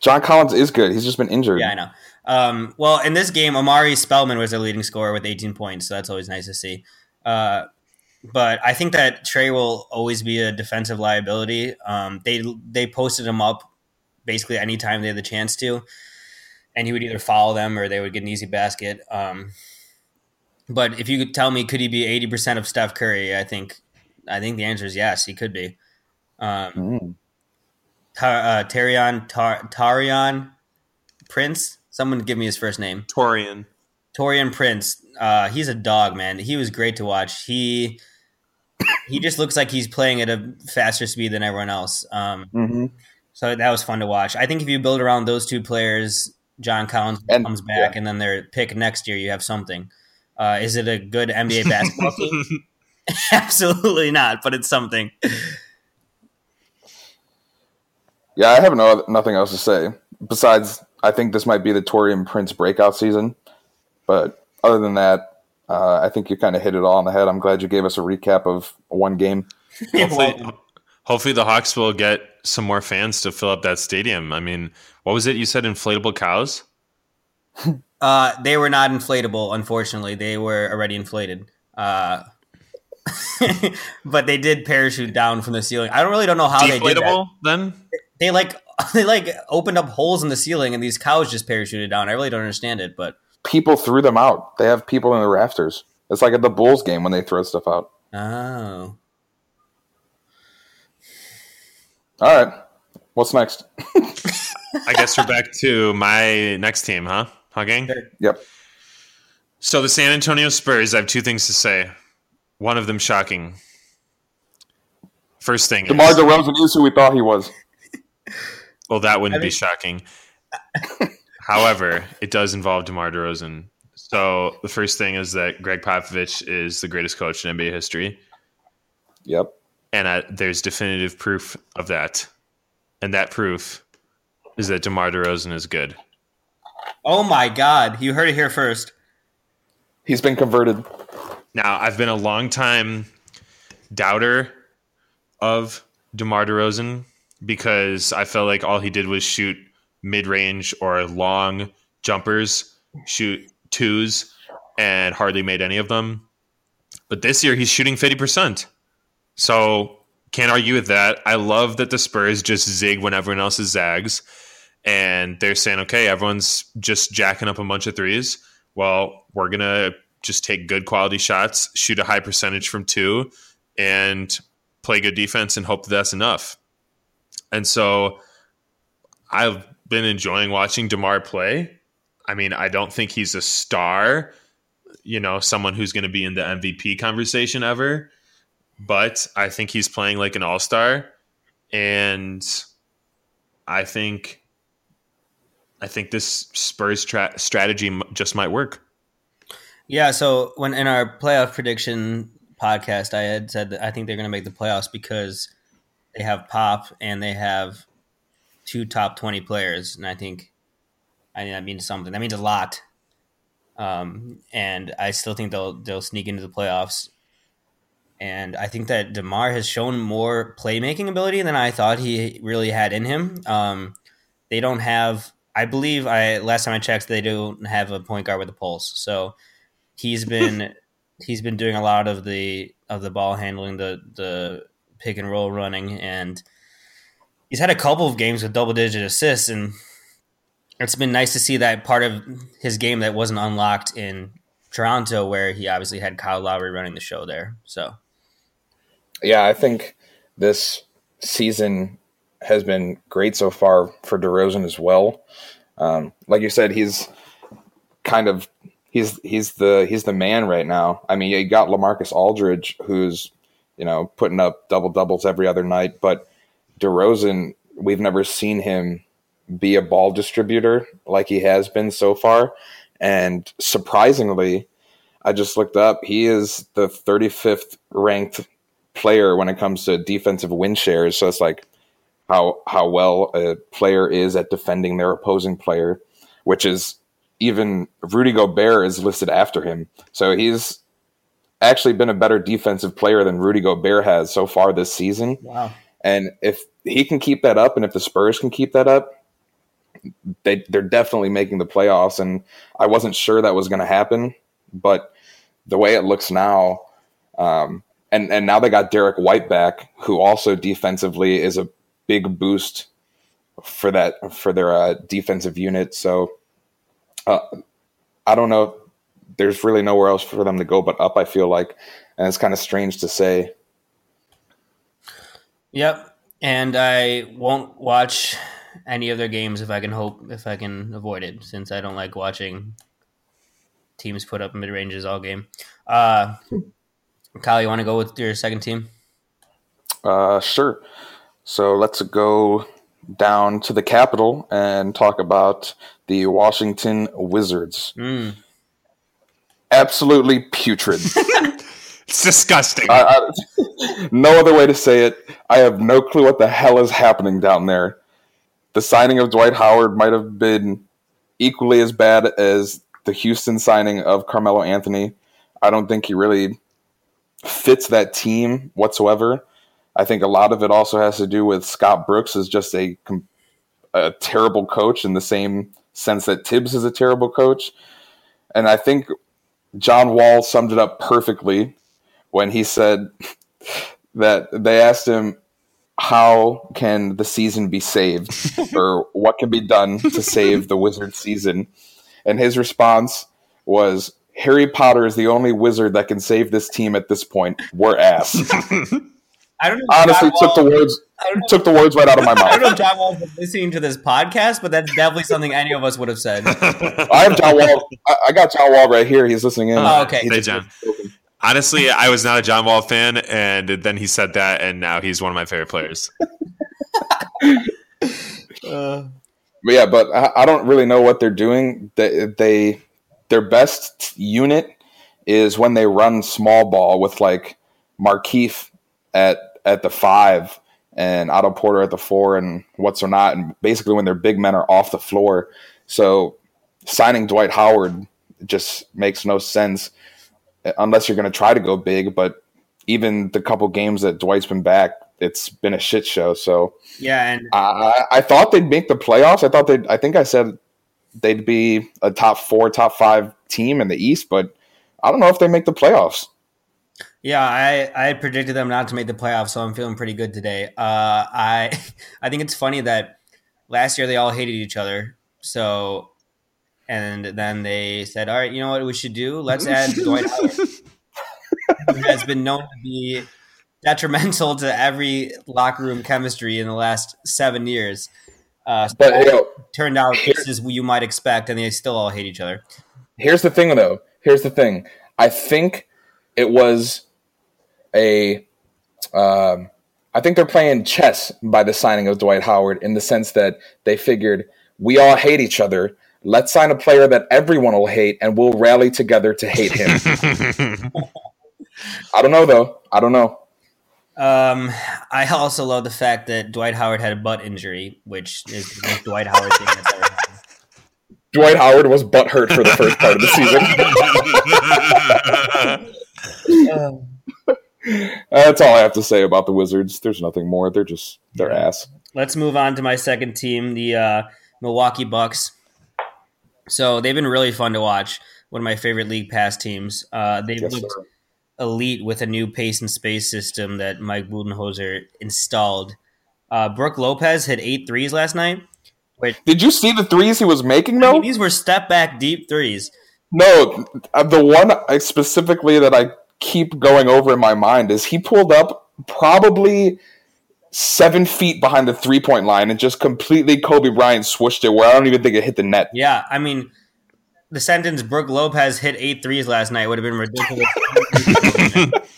John Collins is good. He's just been injured. yeah, I know. Um, well, in this game, Omari Spellman was their leading scorer with 18 points, so that's always nice to see. Uh, but I think that Trae will always be a defensive liability. Um, they they posted him up basically anytime they had the chance to, and he would either follow them or they would get an easy basket. Um, but if you could tell me, could he be eighty percent of Steph Curry? I think I think the answer is yes, he could be. Um, Mm. Tar, uh, Tarion Tar, Tarion Prince. Someone give me his first name. Taurean. Taurean Prince. Uh, he's a dog, man. He was great to watch. He he just looks like he's playing at a faster speed than everyone else. Um, hmm so that was fun to watch. I think if you build around those two players, John Collins And- comes back, and then their pick next year, you have something. Uh, is it a good NBA basketball team? Absolutely not, but it's something. Yeah, I have no nothing else to say besides. I think this might be the Taurean Prince breakout season, but other than that, uh, I think you kind of hit it all on the head. I'm glad you gave us a recap of one game. Hopefully, hopefully the Hawks will get some more fans to fill up that stadium. I mean, what was it you said? Inflatable cows? Uh, they were not inflatable, unfortunately. They were already inflated. Uh, but they did parachute down from the ceiling. I don't really don't know how they did that. Then? They like they like opened up holes in the ceiling and these cows just parachuted down. I really don't understand it, but People threw them out. They have people in the rafters. It's like at the Bulls game when they throw stuff out. oh. All right. What's next? I guess we're back to my next team, huh? Hugging? Yep. So the San Antonio Spurs, I have two things to say. One of them shocking. First thing DeMar is, DeRozan is who we thought he was. Well, that wouldn't I be shocking. However, it does involve DeMar DeRozan. So the first thing is that Gregg Popovich is the greatest coach in NBA history. Yep. and I, there's definitive proof of that. And that proof is that DeMar DeRozan is good. Oh my god, you heard it here first. He's been converted. Now, I've been a long time doubter of DeMar DeRozan because I felt like all he did was shoot mid-range or long jumpers, shoot twos, and hardly made any of them. But this year, he's shooting 50%. So can't argue with that. I love that the Spurs just zig when everyone else is zags. And they're saying, okay, everyone's just jacking up a bunch of threes. Well, we're going to just take good quality shots, shoot a high percentage from two, and play good defense and hope that that's enough. And so I've been enjoying watching DeMar play. I mean, I don't think he's a star, you know, someone who's going to be in the MVP conversation ever but I think he's playing like an all star, and I think I think this Spurs tra- strategy just might work. Yeah, so when in our playoff prediction podcast, I had said that I think they're going to make the playoffs because they have Pop and they have two top twenty players, and I think I mean that means something. That means a lot. Um, and I still think they'll they'll sneak into the playoffs. And I think that Demar has shown more playmaking ability than I thought he really had in him. Um, they don't have, I believe, I last time I checked, they don't have a point guard with a pulse. So he's been he's been doing a lot of the of the ball handling, the the pick and roll running, and he's had a couple of games with double digit assists, and it's been nice to see that part of his game that wasn't unlocked in Toronto, where he obviously had Kyle Lowry running the show there. So Yeah, I think this season has been great so far for DeRozan as well. Um, like you said, he's kind of he's he's the he's the man right now. I mean, you got Lamarcus Aldridge, who's you know putting up double doubles every other night, but DeRozan, we've never seen him be a ball distributor like he has been so far. And surprisingly, I just looked up, he is the 35th ranked player when it comes to defensive win shares. So it's like how how well a player is at defending their opposing player, which is even Rudy Gobert is listed after him. So he's actually been a better defensive player than Rudy Gobert has so far this season. wow, And if he can keep that up, and if the Spurs can keep that up, they they're definitely making the playoffs. And I wasn't sure that was going to happen, but the way it looks now, um, and and now they got Derrick White back, who also defensively is a big boost for that for their uh, defensive unit. So uh, I don't know. There's really nowhere else for them to go but up. I feel like, and it's kind of strange to say. Yep. And I won't watch any of their games if I can hope if I can avoid it, since I don't like watching teams put up mid ranges all game. Uh Kyle, you want to go with your second team? Uh, sure. So let's go down to the capital and talk about the Washington Wizards. Mm. Absolutely putrid. It's disgusting. I, I, no other way to say it. I have no clue what the hell is happening down there. The signing of Dwight Howard might have been equally as bad as the Houston signing of Carmelo Anthony. I don't think he really fits that team whatsoever. I think a lot of it also has to do with Scott Brooks is just a a terrible coach in the same sense that Thibs is a terrible coach. And I think John Wall summed it up perfectly when he said that they asked him how can the season be saved? or what can be done to save the wizard season? And his response was harry potter is the only wizard that can save this team at this point. We're ass I don't know. honestly John took the words I don't know- took the words right out of my mouth. I don't know mouth if John Wall's been listening to this podcast, but that's definitely something any of us would have said. i have john wall I, I got john wall right here he's listening in Oh, okay. Hey, John. Honestly, I was not a John Wall fan, and then he said that, and now he's one of my favorite players. Uh, But yeah, but I, I don't really know what they're doing. They, they their best unit is when they run small ball with like Markieff at at the five and Otto Porter at the four and what's or not, and basically when their big men are off the floor. So signing Dwight Howard just makes no sense unless you're going to try to go big. But even the couple games that Dwight's been back, it's been a shit show. So. yeah, and I, I thought they'd make the playoffs. I thought they'd. I think I said they'd be a top four, top five team in the East, but I don't know if they make the playoffs. Yeah, I I had predicted them not to make the playoffs, so I'm feeling pretty good today. Uh, I I think it's funny that last year they all hated each other, so and then they said, all right, you know what we should do? Let's add Dwight Howard, who has been known to be detrimental to every locker room chemistry in the last seven years. Uh, so But you know, turned out this is what you might expect, and they still all hate each other. here's the thing, though. Here's the thing. I think it was a. Um, I think they're playing chess by the signing of Dwight Howard in the sense that they figured we all hate each other. Let's sign a player that everyone will hate, and we'll rally together to hate him. I don't know, though. I don't know. Um, I also love the fact that Dwight Howard had a butt injury, which is the most Dwight Howard thing that's ever happened. Dwight Howard was butthurt for the first part of the season. That's all I have to say about the Wizards. There's nothing more. They're just their ass. Let's move on to my second team, the uh, Milwaukee Bucks. So they've been really fun to watch. One of my favorite league pass teams. Uh, they've Yes, looked sir. elite with a new pace and space system that Mike Budenholzer installed. Uh, Brook Lopez hit eight threes last night. Did you see the threes he was making I though? mean, these were step back deep threes. No, uh, the one I specifically that I keep going over in my mind is he pulled up probably seven feet behind the three point line and just completely Kobe Bryant swooshed it where I don't even think it hit the net. Yeah, I mean, the sentence Brook Lopez hit eight threes last night would have been ridiculous. but,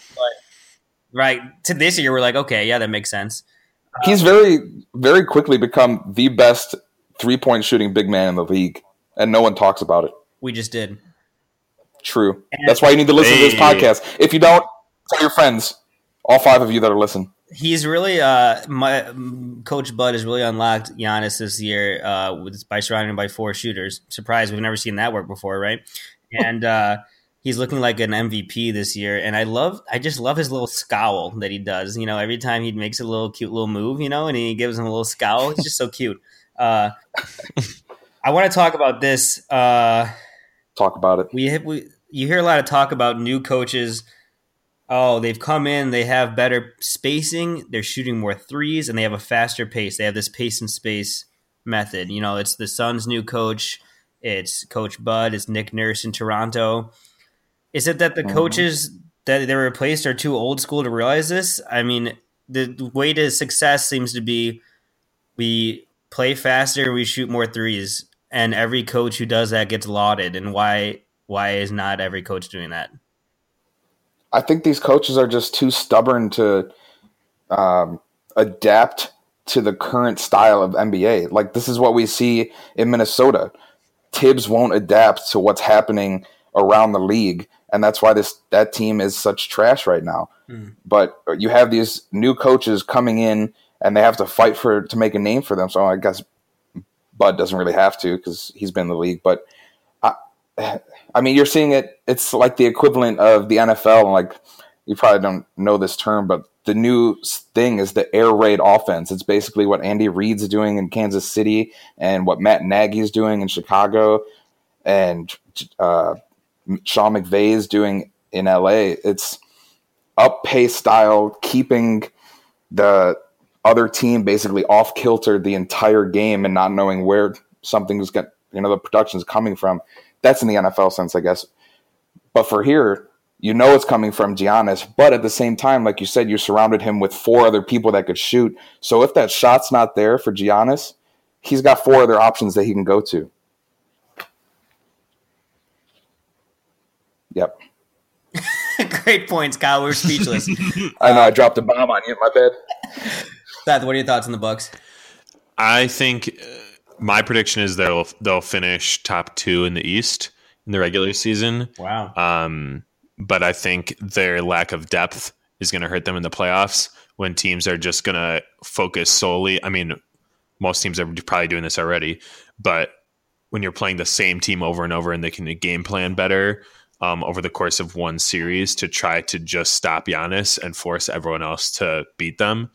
right to this year, we're like, okay, yeah, that makes sense. He's very, very quickly become the best three point shooting big man in the league, and no one talks about it. We just did. True. That's why you need to listen to this podcast. If you don't, tell your friends, all five of you that are listening. He's really, uh, my Coach Bud has really unlocked Giannis this year uh, with, by surrounding him by four shooters. Surprise, we've never seen that work before, right? And uh, he's looking like an MVP this year. And I love, I just love his little scowl that he does. You know, every time he makes a little cute little move, you know, and he gives him a little scowl. It's just so cute. Uh, I want to talk about this. Uh, Talk about it. we, have, we you hear a lot of talk about new coaches. Oh, they've come in, they have better spacing, they're shooting more threes, and they have a faster pace. They have this pace and space method. You know, it's the Suns' new coach, it's Coach Bud, it's Nick Nurse in Toronto. Is it that the Mhm. coaches that they replaced are too old school to realize this? I mean, the way to success seems to be we play faster, we shoot more threes, and every coach who does that gets lauded. And why why is not every coach doing that? I think these coaches are just too stubborn to um, adapt to the current style of NBA. Like this is what we see in Minnesota. Thibs won't adapt to what's happening around the league, and that's why this that team is such trash right now. Mm. But you have these new coaches coming in, and they have to fight for to make a name for them. So I guess Bud doesn't really have to because he's been in the league, but. I, mean, you're seeing it. It's like the equivalent of the NFL. Like you probably don't know this term, but the new thing is the air raid offense. It's basically what Andy Reid's doing in Kansas City and what Matt Nagy's doing in Chicago, and uh, Sean McVay is doing in LA. It's up pace style, keeping the other team basically off kilter the entire game and not knowing where something's got you know the production's coming from. That's in the NFL sense, I guess. But for here, you know it's coming from Giannis, but at the same time, like you said, you surrounded him with four other people that could shoot. So if that shot's not there for Giannis, he's got four other options that he can go to. Yep. Great points, Kyle. We're speechless. I know I dropped a bomb on you. My bad. Seth, what are your thoughts on the Bucks? I think uh, my prediction is they'll they'll finish top two in the East in the regular season. Wow. Um, but I think their lack of depth is going to hurt them in the playoffs when teams are just going to focus solely. I mean, most teams are probably doing this already, but when you're playing the same team over and over and they can game plan better um, over the course of one series to try to just stop Giannis and force everyone else to beat them.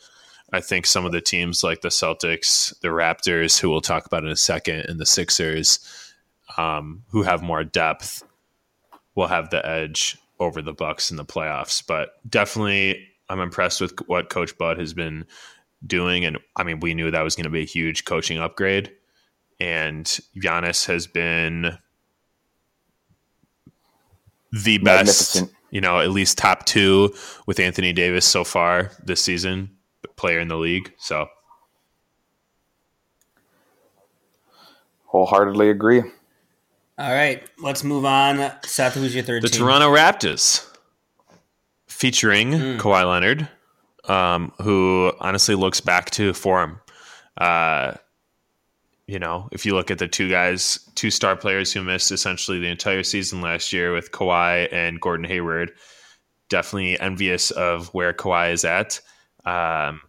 I think some of the teams like the Celtics, the Raptors, who we'll talk about in a second, and the Sixers, um, who have more depth, will have the edge over the Bucks in the playoffs. But definitely, I'm impressed with what Coach Bud has been doing, and I mean, we knew that was going to be a huge coaching upgrade. And Giannis has been the best, you know, at least top two with Anthony Davis so far this season, player in the league. So, wholeheartedly agree. All right, let's move on. Seth, who's your third the team? Toronto Raptors, featuring mm. Kawhi Leonard, um, who honestly looks back to form. Uh, you know, if you look at the two guys, two star players who missed essentially the entire season last year with Kawhi and Gordon Hayward, definitely envious of where Kawhi is at. Um,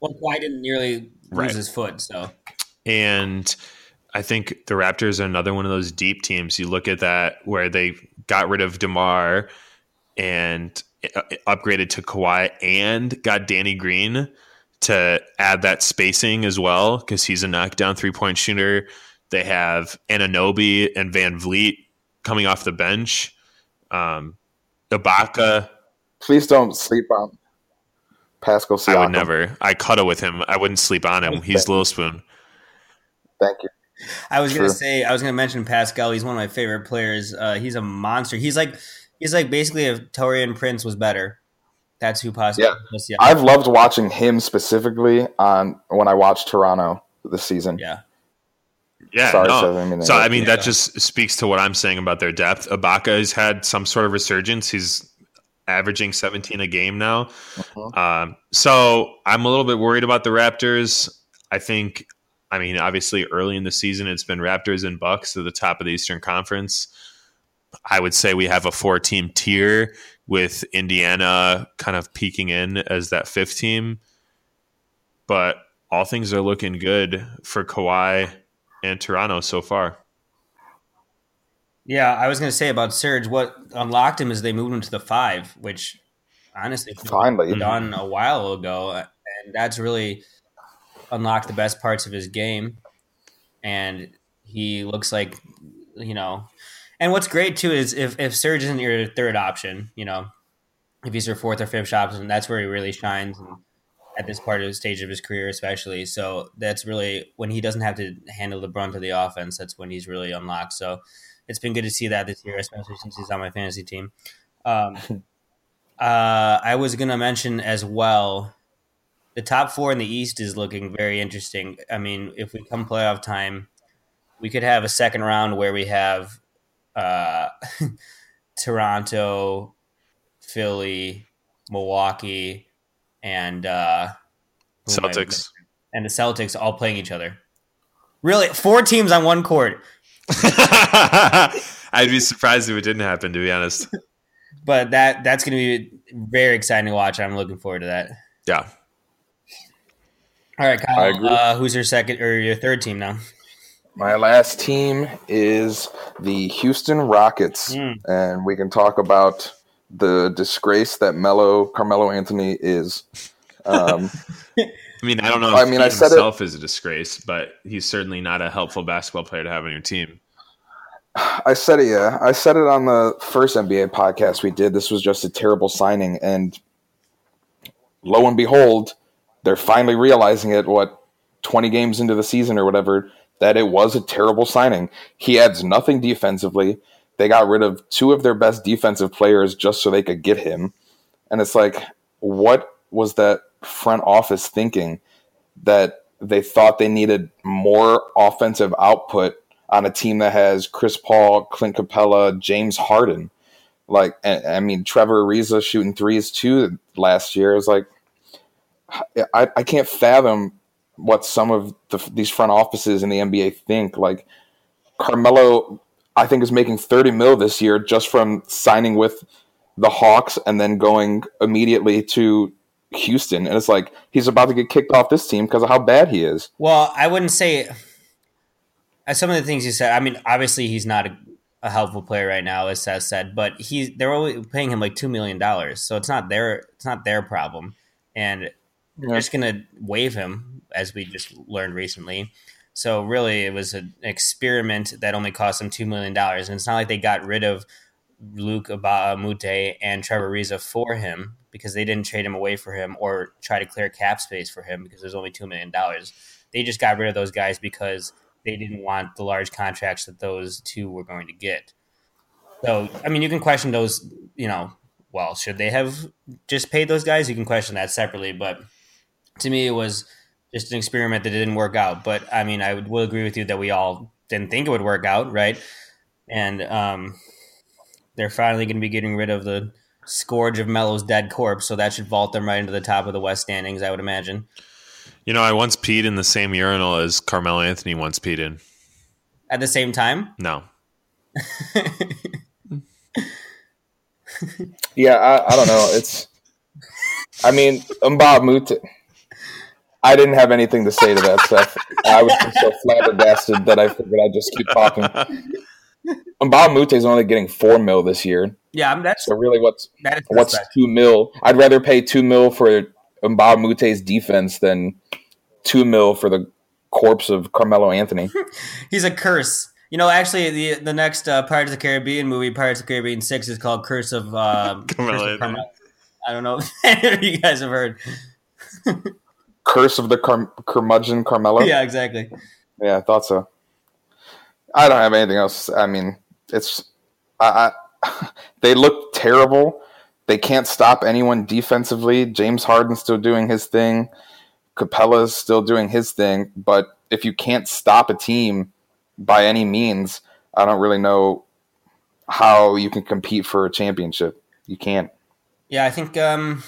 well, Kawhi didn't nearly lose his foot, so. And I think the Raptors are another one of those deep teams. You look at that where they got rid of DeMar and uh, upgraded to Kawhi and got Danny Green to add that spacing as well because he's a knockdown three point shooter. They have Anunoby and VanVleet coming off the bench. Um, Ibaka. Please don't sleep on Pascal Siakam. I would never. I cuddle with him. I wouldn't sleep on him. He's Little Spoon. Thank you. I was gonna say I was gonna mention Pascal. He's one of my favorite players. Uh, he's a monster. He's like he's like basically if Taurean Prince was better. That's who possibly. Yeah. I've loved watching him specifically on when I watched Toronto this season. Yeah. Yeah, Sorry, no. I mean, so I mean yeah. that just speaks to what I'm saying about their depth. Ibaka has had some sort of resurgence. He's averaging 17 a game now. Uh-huh. Um, so I'm a little bit worried about the Raptors. I think, I mean, obviously early in the season, it's been Raptors and Bucks at the top of the Eastern Conference. I would say we have a four team tier with Indiana kind of peeking in as that fifth team. But all things are looking good for Kawhi and Toronto so far. Yeah, I was going to say about Serge. What unlocked him is they moved him to the five, which honestly finally done a while ago, and that's really unlocked the best parts of his game. And he looks like you know and what's great too is if if Serge isn't your third option, you know, if he's your fourth or fifth option, that's where he really shines. And at this part of the stage of his career, especially. So that's really when he doesn't have to handle the brunt of the offense. That's when he's really unlocked. So it's been good to see that this year, especially since he's on my fantasy team. Um, uh, I was going to mention as well the top four in the East is looking very interesting. I mean, if we come playoff time, we could have a second round where we have uh, Toronto, Philly, Milwaukee, and uh, Celtics, and the Celtics all playing each other. Really, four teams on one court. I'd be surprised if it didn't happen, to be honest. but that that's going to be very exciting to watch. I'm looking forward to that. Yeah. All right, Kyle. Uh, who's your second or your third team now? My last team is the Houston Rockets, mm. and we can talk about the disgrace that Melo Carmelo Anthony is. Um, I mean, I don't know. I mean, I said himself it, is a disgrace, but he's certainly not a helpful basketball player to have on your team. I said it. Yeah, I said it on the first NBA podcast we did. This was just a terrible signing, and lo and behold, they're finally realizing it. What twenty games into the season or whatever, that it was a terrible signing. He adds nothing defensively. They got rid of two of their best defensive players just so they could get him, and it's like, what was that front office thinking that they thought they needed more offensive output on a team that has Chris Paul, Clint Capela, James Harden. Like, I mean, Trevor Ariza shooting threes too last year. It was like, I, I can't fathom what some of the, these front offices in the NBA think. Like, Carmelo, I think, is making 30 mil this year just from signing with the Hawks and then going immediately to Houston. And it's like, he's about to get kicked off this team because of how bad he is. Well, I wouldn't say some of the things you said. I mean, obviously he's not a, a helpful player right now, as Seth said, but he's they're only paying him like two million dollars, so it's not their it's not their problem, and yeah. they're just gonna waive him as we just learned recently. So really, it was an experiment that only cost them two million dollars, and it's not like they got rid of Luc Mbah a and Trevor Ariza for him because they didn't trade him away for him or try to clear cap space for him because there's only two million dollars. They just got rid of those guys because they didn't want the large contracts that those two were going to get. So, I mean, you can question those, you know, well, should they have just paid those guys? You can question that separately, but to me, it was just an experiment that didn't work out. But I mean, I would, will agree with you that we all didn't think it would work out, right? And um, they're finally going to be getting rid of the scourge of Melo's dead corpse, so that should vault them right into the top of the West standings, I would imagine. You know, I once peed in the same urinal as Carmelo Anthony once peed in. At the same time? No. yeah, I, I, don't know. It's, I mean, Mbah a Moute. I didn't have anything to say to that, Seth. I was just so flabbergasted that I figured I'd just keep talking. Mbah a Moute is only getting four mil this year. Yeah, I mean, that's so really what's what's two mil? I'd rather pay two mil for Mbah a Moute's defense than two mil for the corpse of Carmelo Anthony. He's a curse. You know, actually, the the next uh, Pirates of the Caribbean movie, Pirates of the Caribbean Six, is called Curse of, uh, Carmelo. Curse of Carmelo. I don't know if you guys have heard. Curse of the Car- curmudgeon Carmelo. Yeah, exactly. Yeah, I thought so. I don't have anything else. I mean, it's I, I they look terrible. They can't stop anyone defensively. James Harden's still doing his thing. Capela's still doing his thing, but if you can't stop a team by any means, I don't really know how you can compete for a championship. You can't. Yeah, I think um,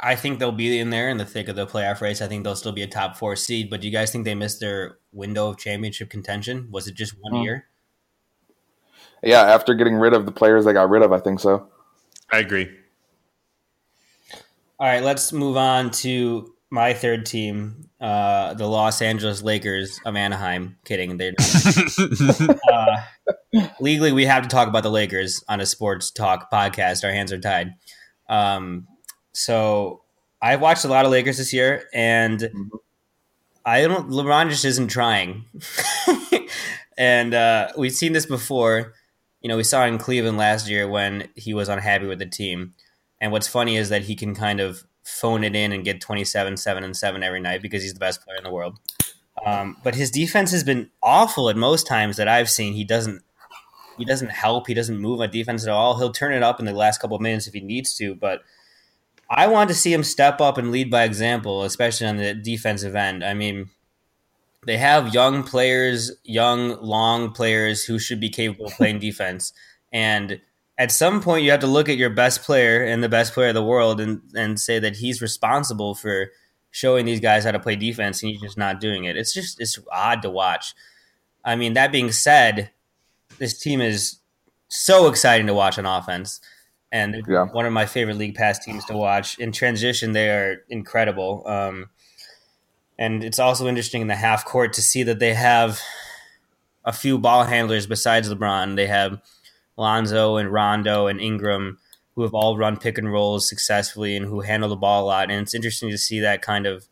I think they'll be in there in the thick of the playoff race. I think they'll still be a top four seed. But do you guys think they missed their window of championship contention? Was it just one mm. year? Yeah, after getting rid of the players they got rid of, I think so. I agree. All right, let's move on to my third team, uh, the Los Angeles Lakers of Anaheim. Kidding, they're uh, legally we have to talk about the Lakers on a sports talk podcast. Our hands are tied. Um, so I've watched a lot of Lakers this year, and. I don't. LeBron just isn't trying, and uh, we've seen this before. You know, we saw in Cleveland last year when he was unhappy with the team. And what's funny is that he can kind of phone it in and get 27, 7, and 7 every night because he's the best player in the world. Um, but his defense has been awful at most times that I've seen. He doesn't he doesn't help. He doesn't move on defense at all. He'll turn it up in the last couple of minutes if he needs to, but I want to see him step up and lead by example, especially on the defensive end. I mean, they have young players, young, long players who should be capable of playing defense. And at some point you have to look at your best player and the best player of the world and, and say that he's responsible for showing these guys how to play defense and he's just not doing it. It's just it's odd to watch. I mean, that being said, this team is so exciting to watch on offense. And yeah. one of my favorite league pass teams to watch. In transition, they are incredible. Um, and it's also interesting in the half court to see that they have a few ball handlers besides LeBron. They have Lonzo and Rondo and Ingram, who have all run pick and rolls successfully and who handle the ball a lot. And it's interesting to see that kind of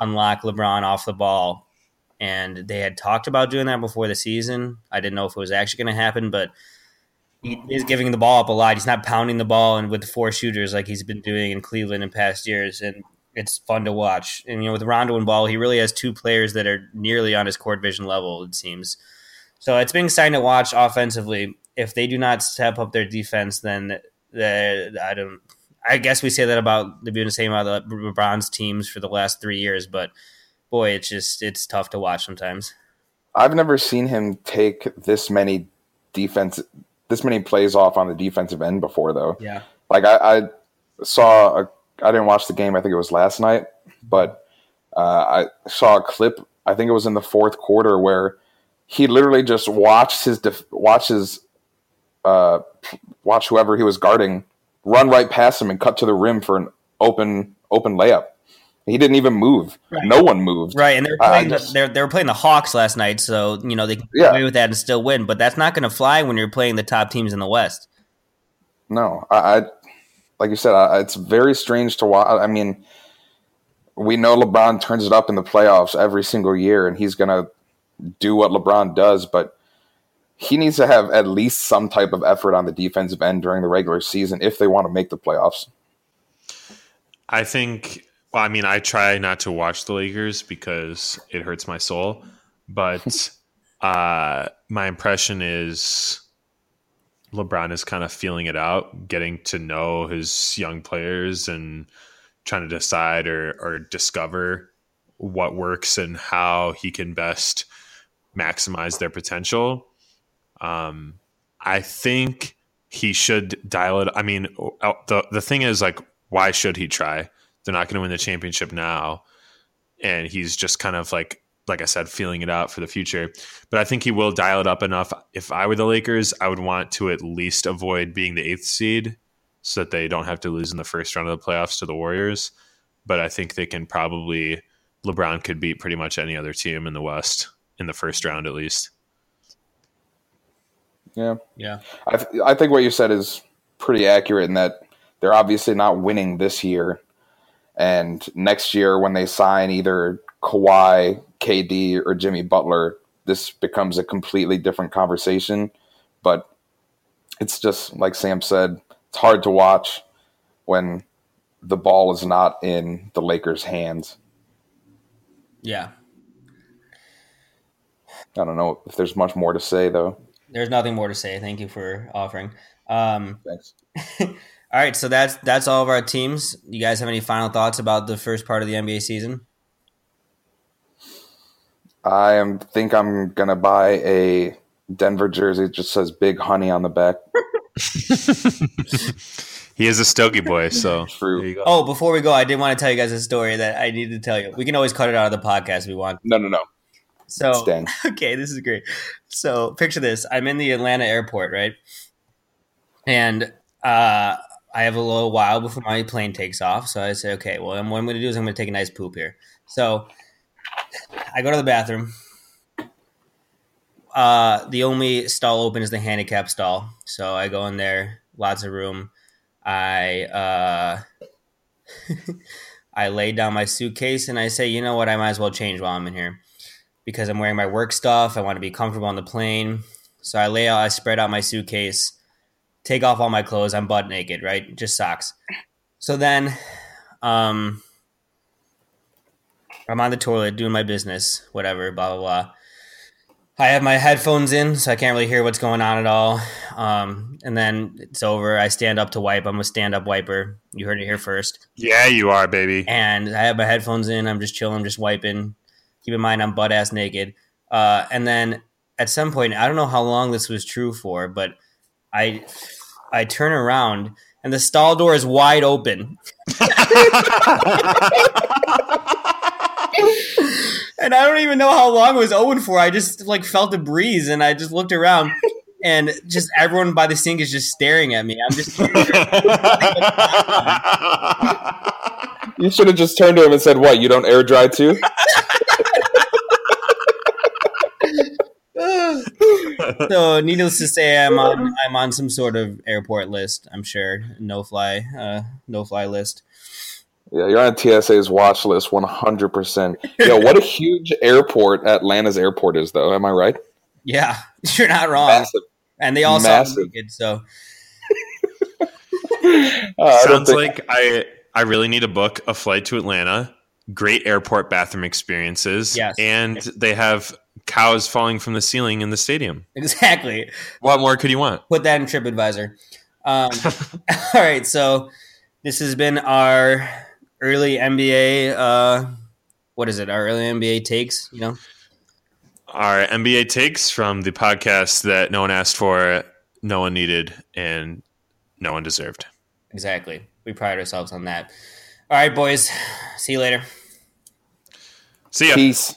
unlock LeBron off the ball and they had talked about doing that before the season. I didn't know if it was actually going to happen, but he is giving the ball up a lot. He's not pounding the ball and with four shooters like he's been doing in Cleveland in past years, and it's fun to watch. And you know, with Rondo and Ball, he really has two players that are nearly on his court vision level. It seems. So it's been exciting to watch offensively. If they do not step up their defense, then I don't. I guess we say that about the same about the LeBron's teams for the last three years, but boy, it's just it's tough to watch sometimes. I've never seen him take this many defense, this many plays off on the defensive end before, though. Yeah, like I, I saw a, I didn't watch the game. I think it was last night, but uh, I saw a clip. I think it was in the fourth quarter where he literally just watched his def- watches uh, watch whoever he was guarding run right past him and cut to the rim for an open open layup. He didn't even move. Right. No one moved. Right, and they were playing just, the, they're they were playing the Hawks last night, so you know they can yeah. away with that and still win. But that's not going to fly when you're playing the top teams in the West. No, I, I like you said, I, it's very strange to watch. I mean, we know LeBron turns it up in the playoffs every single year, and he's going to do what LeBron does, but he needs to have at least some type of effort on the defensive end during the regular season if they want to make the playoffs. I think well, I mean, I try not to watch the Lakers because it hurts my soul, but uh, my impression is LeBron is kind of feeling it out, getting to know his young players and trying to decide or, or discover what works and how he can best maximize their potential. Um, I think he should dial it. I mean, uh, the the thing is, like, why should he try? They're not going to win the championship now, and he's just kind of like, like I said, feeling it out for the future. But I think he will dial it up enough. If I were the Lakers, I would want to at least avoid being the eighth seed, so that they don't have to lose in the first round of the playoffs to the Warriors. But I think they can probably LeBron could beat pretty much any other team in the West in the first round at least. Yeah, yeah. I th- I think what you said is pretty accurate in that they're obviously not winning this year, and next year when they sign either Kawhi, KD, or Jimmy Butler, this becomes a completely different conversation. But it's just like Sam said, it's hard to watch when the ball is not in the Lakers' hands. Yeah, I don't know if there's much more to say though. There's nothing more to say. Thank you for offering. Um, Thanks. all right, so that's that's all of our teams. You guys have any final thoughts about the first part of the NBA season? I am think I'm gonna buy a Denver jersey. It just says "Big Honey" on the back. he is a Stogie boy, so True. Oh, before we go, I did want to tell you guys a story that I need to tell you. We can always cut it out of the podcast if we want. No, no, no. So okay, this is great. So picture this: I'm in the Atlanta airport, right? And uh, I have a little while before my plane takes off. So I say, okay, well, what I'm going to do is I'm going to take a nice poop here. So I go to the bathroom. Uh, the only stall open is the handicap stall. So I go in there, lots of room. I uh, I lay down my suitcase and I say, you know what, I might as well change while I'm in here because I'm wearing my work stuff. I want to be comfortable on the plane. So I lay out, I spread out my suitcase, take off all my clothes. I'm butt naked, right? Just socks. So then, um, I'm on the toilet doing my business, whatever, blah, blah, blah. I have my headphones in, so I can't really hear what's going on at all. Um, and then it's over. I stand up to wipe. I'm a stand up wiper. You heard it here first. Yeah, you are, baby. And I have my headphones in. I'm just chilling, just wiping. Keep in mind, I'm butt ass naked. Uh, and then at some point, I don't know how long this was true for, but I I turn around and the stall door is wide open. and I don't even know how long it was open for. I just like felt a breeze and I just looked around and just everyone by the sink is just staring at me. I'm just You should have just turned to him and said, "What? You don't air dry too?" so needless to say, I'm on I'm on some sort of airport list. I'm sure no fly, uh, no fly list. Yeah, you're on TSA's watch list 100%. Yo, what a huge airport Atlanta's airport is, though. Am I right? Yeah, you're not wrong. Massive. And they all Massive. sound naked, so Uh, I Sounds think- like I I really need to book a flight to Atlanta. Great airport bathroom experiences. Yes. And they have cows falling from the ceiling in the stadium. exactly. What more could you want? Put that in TripAdvisor. Um, all right, so this has been our early NBA. Uh, what is it? Our early NBA takes. You know, Our NBA takes from the podcast that no one asked for, no one needed, and no one deserved. exactly. We pride ourselves on that. All right, boys. See you later. See ya. Peace.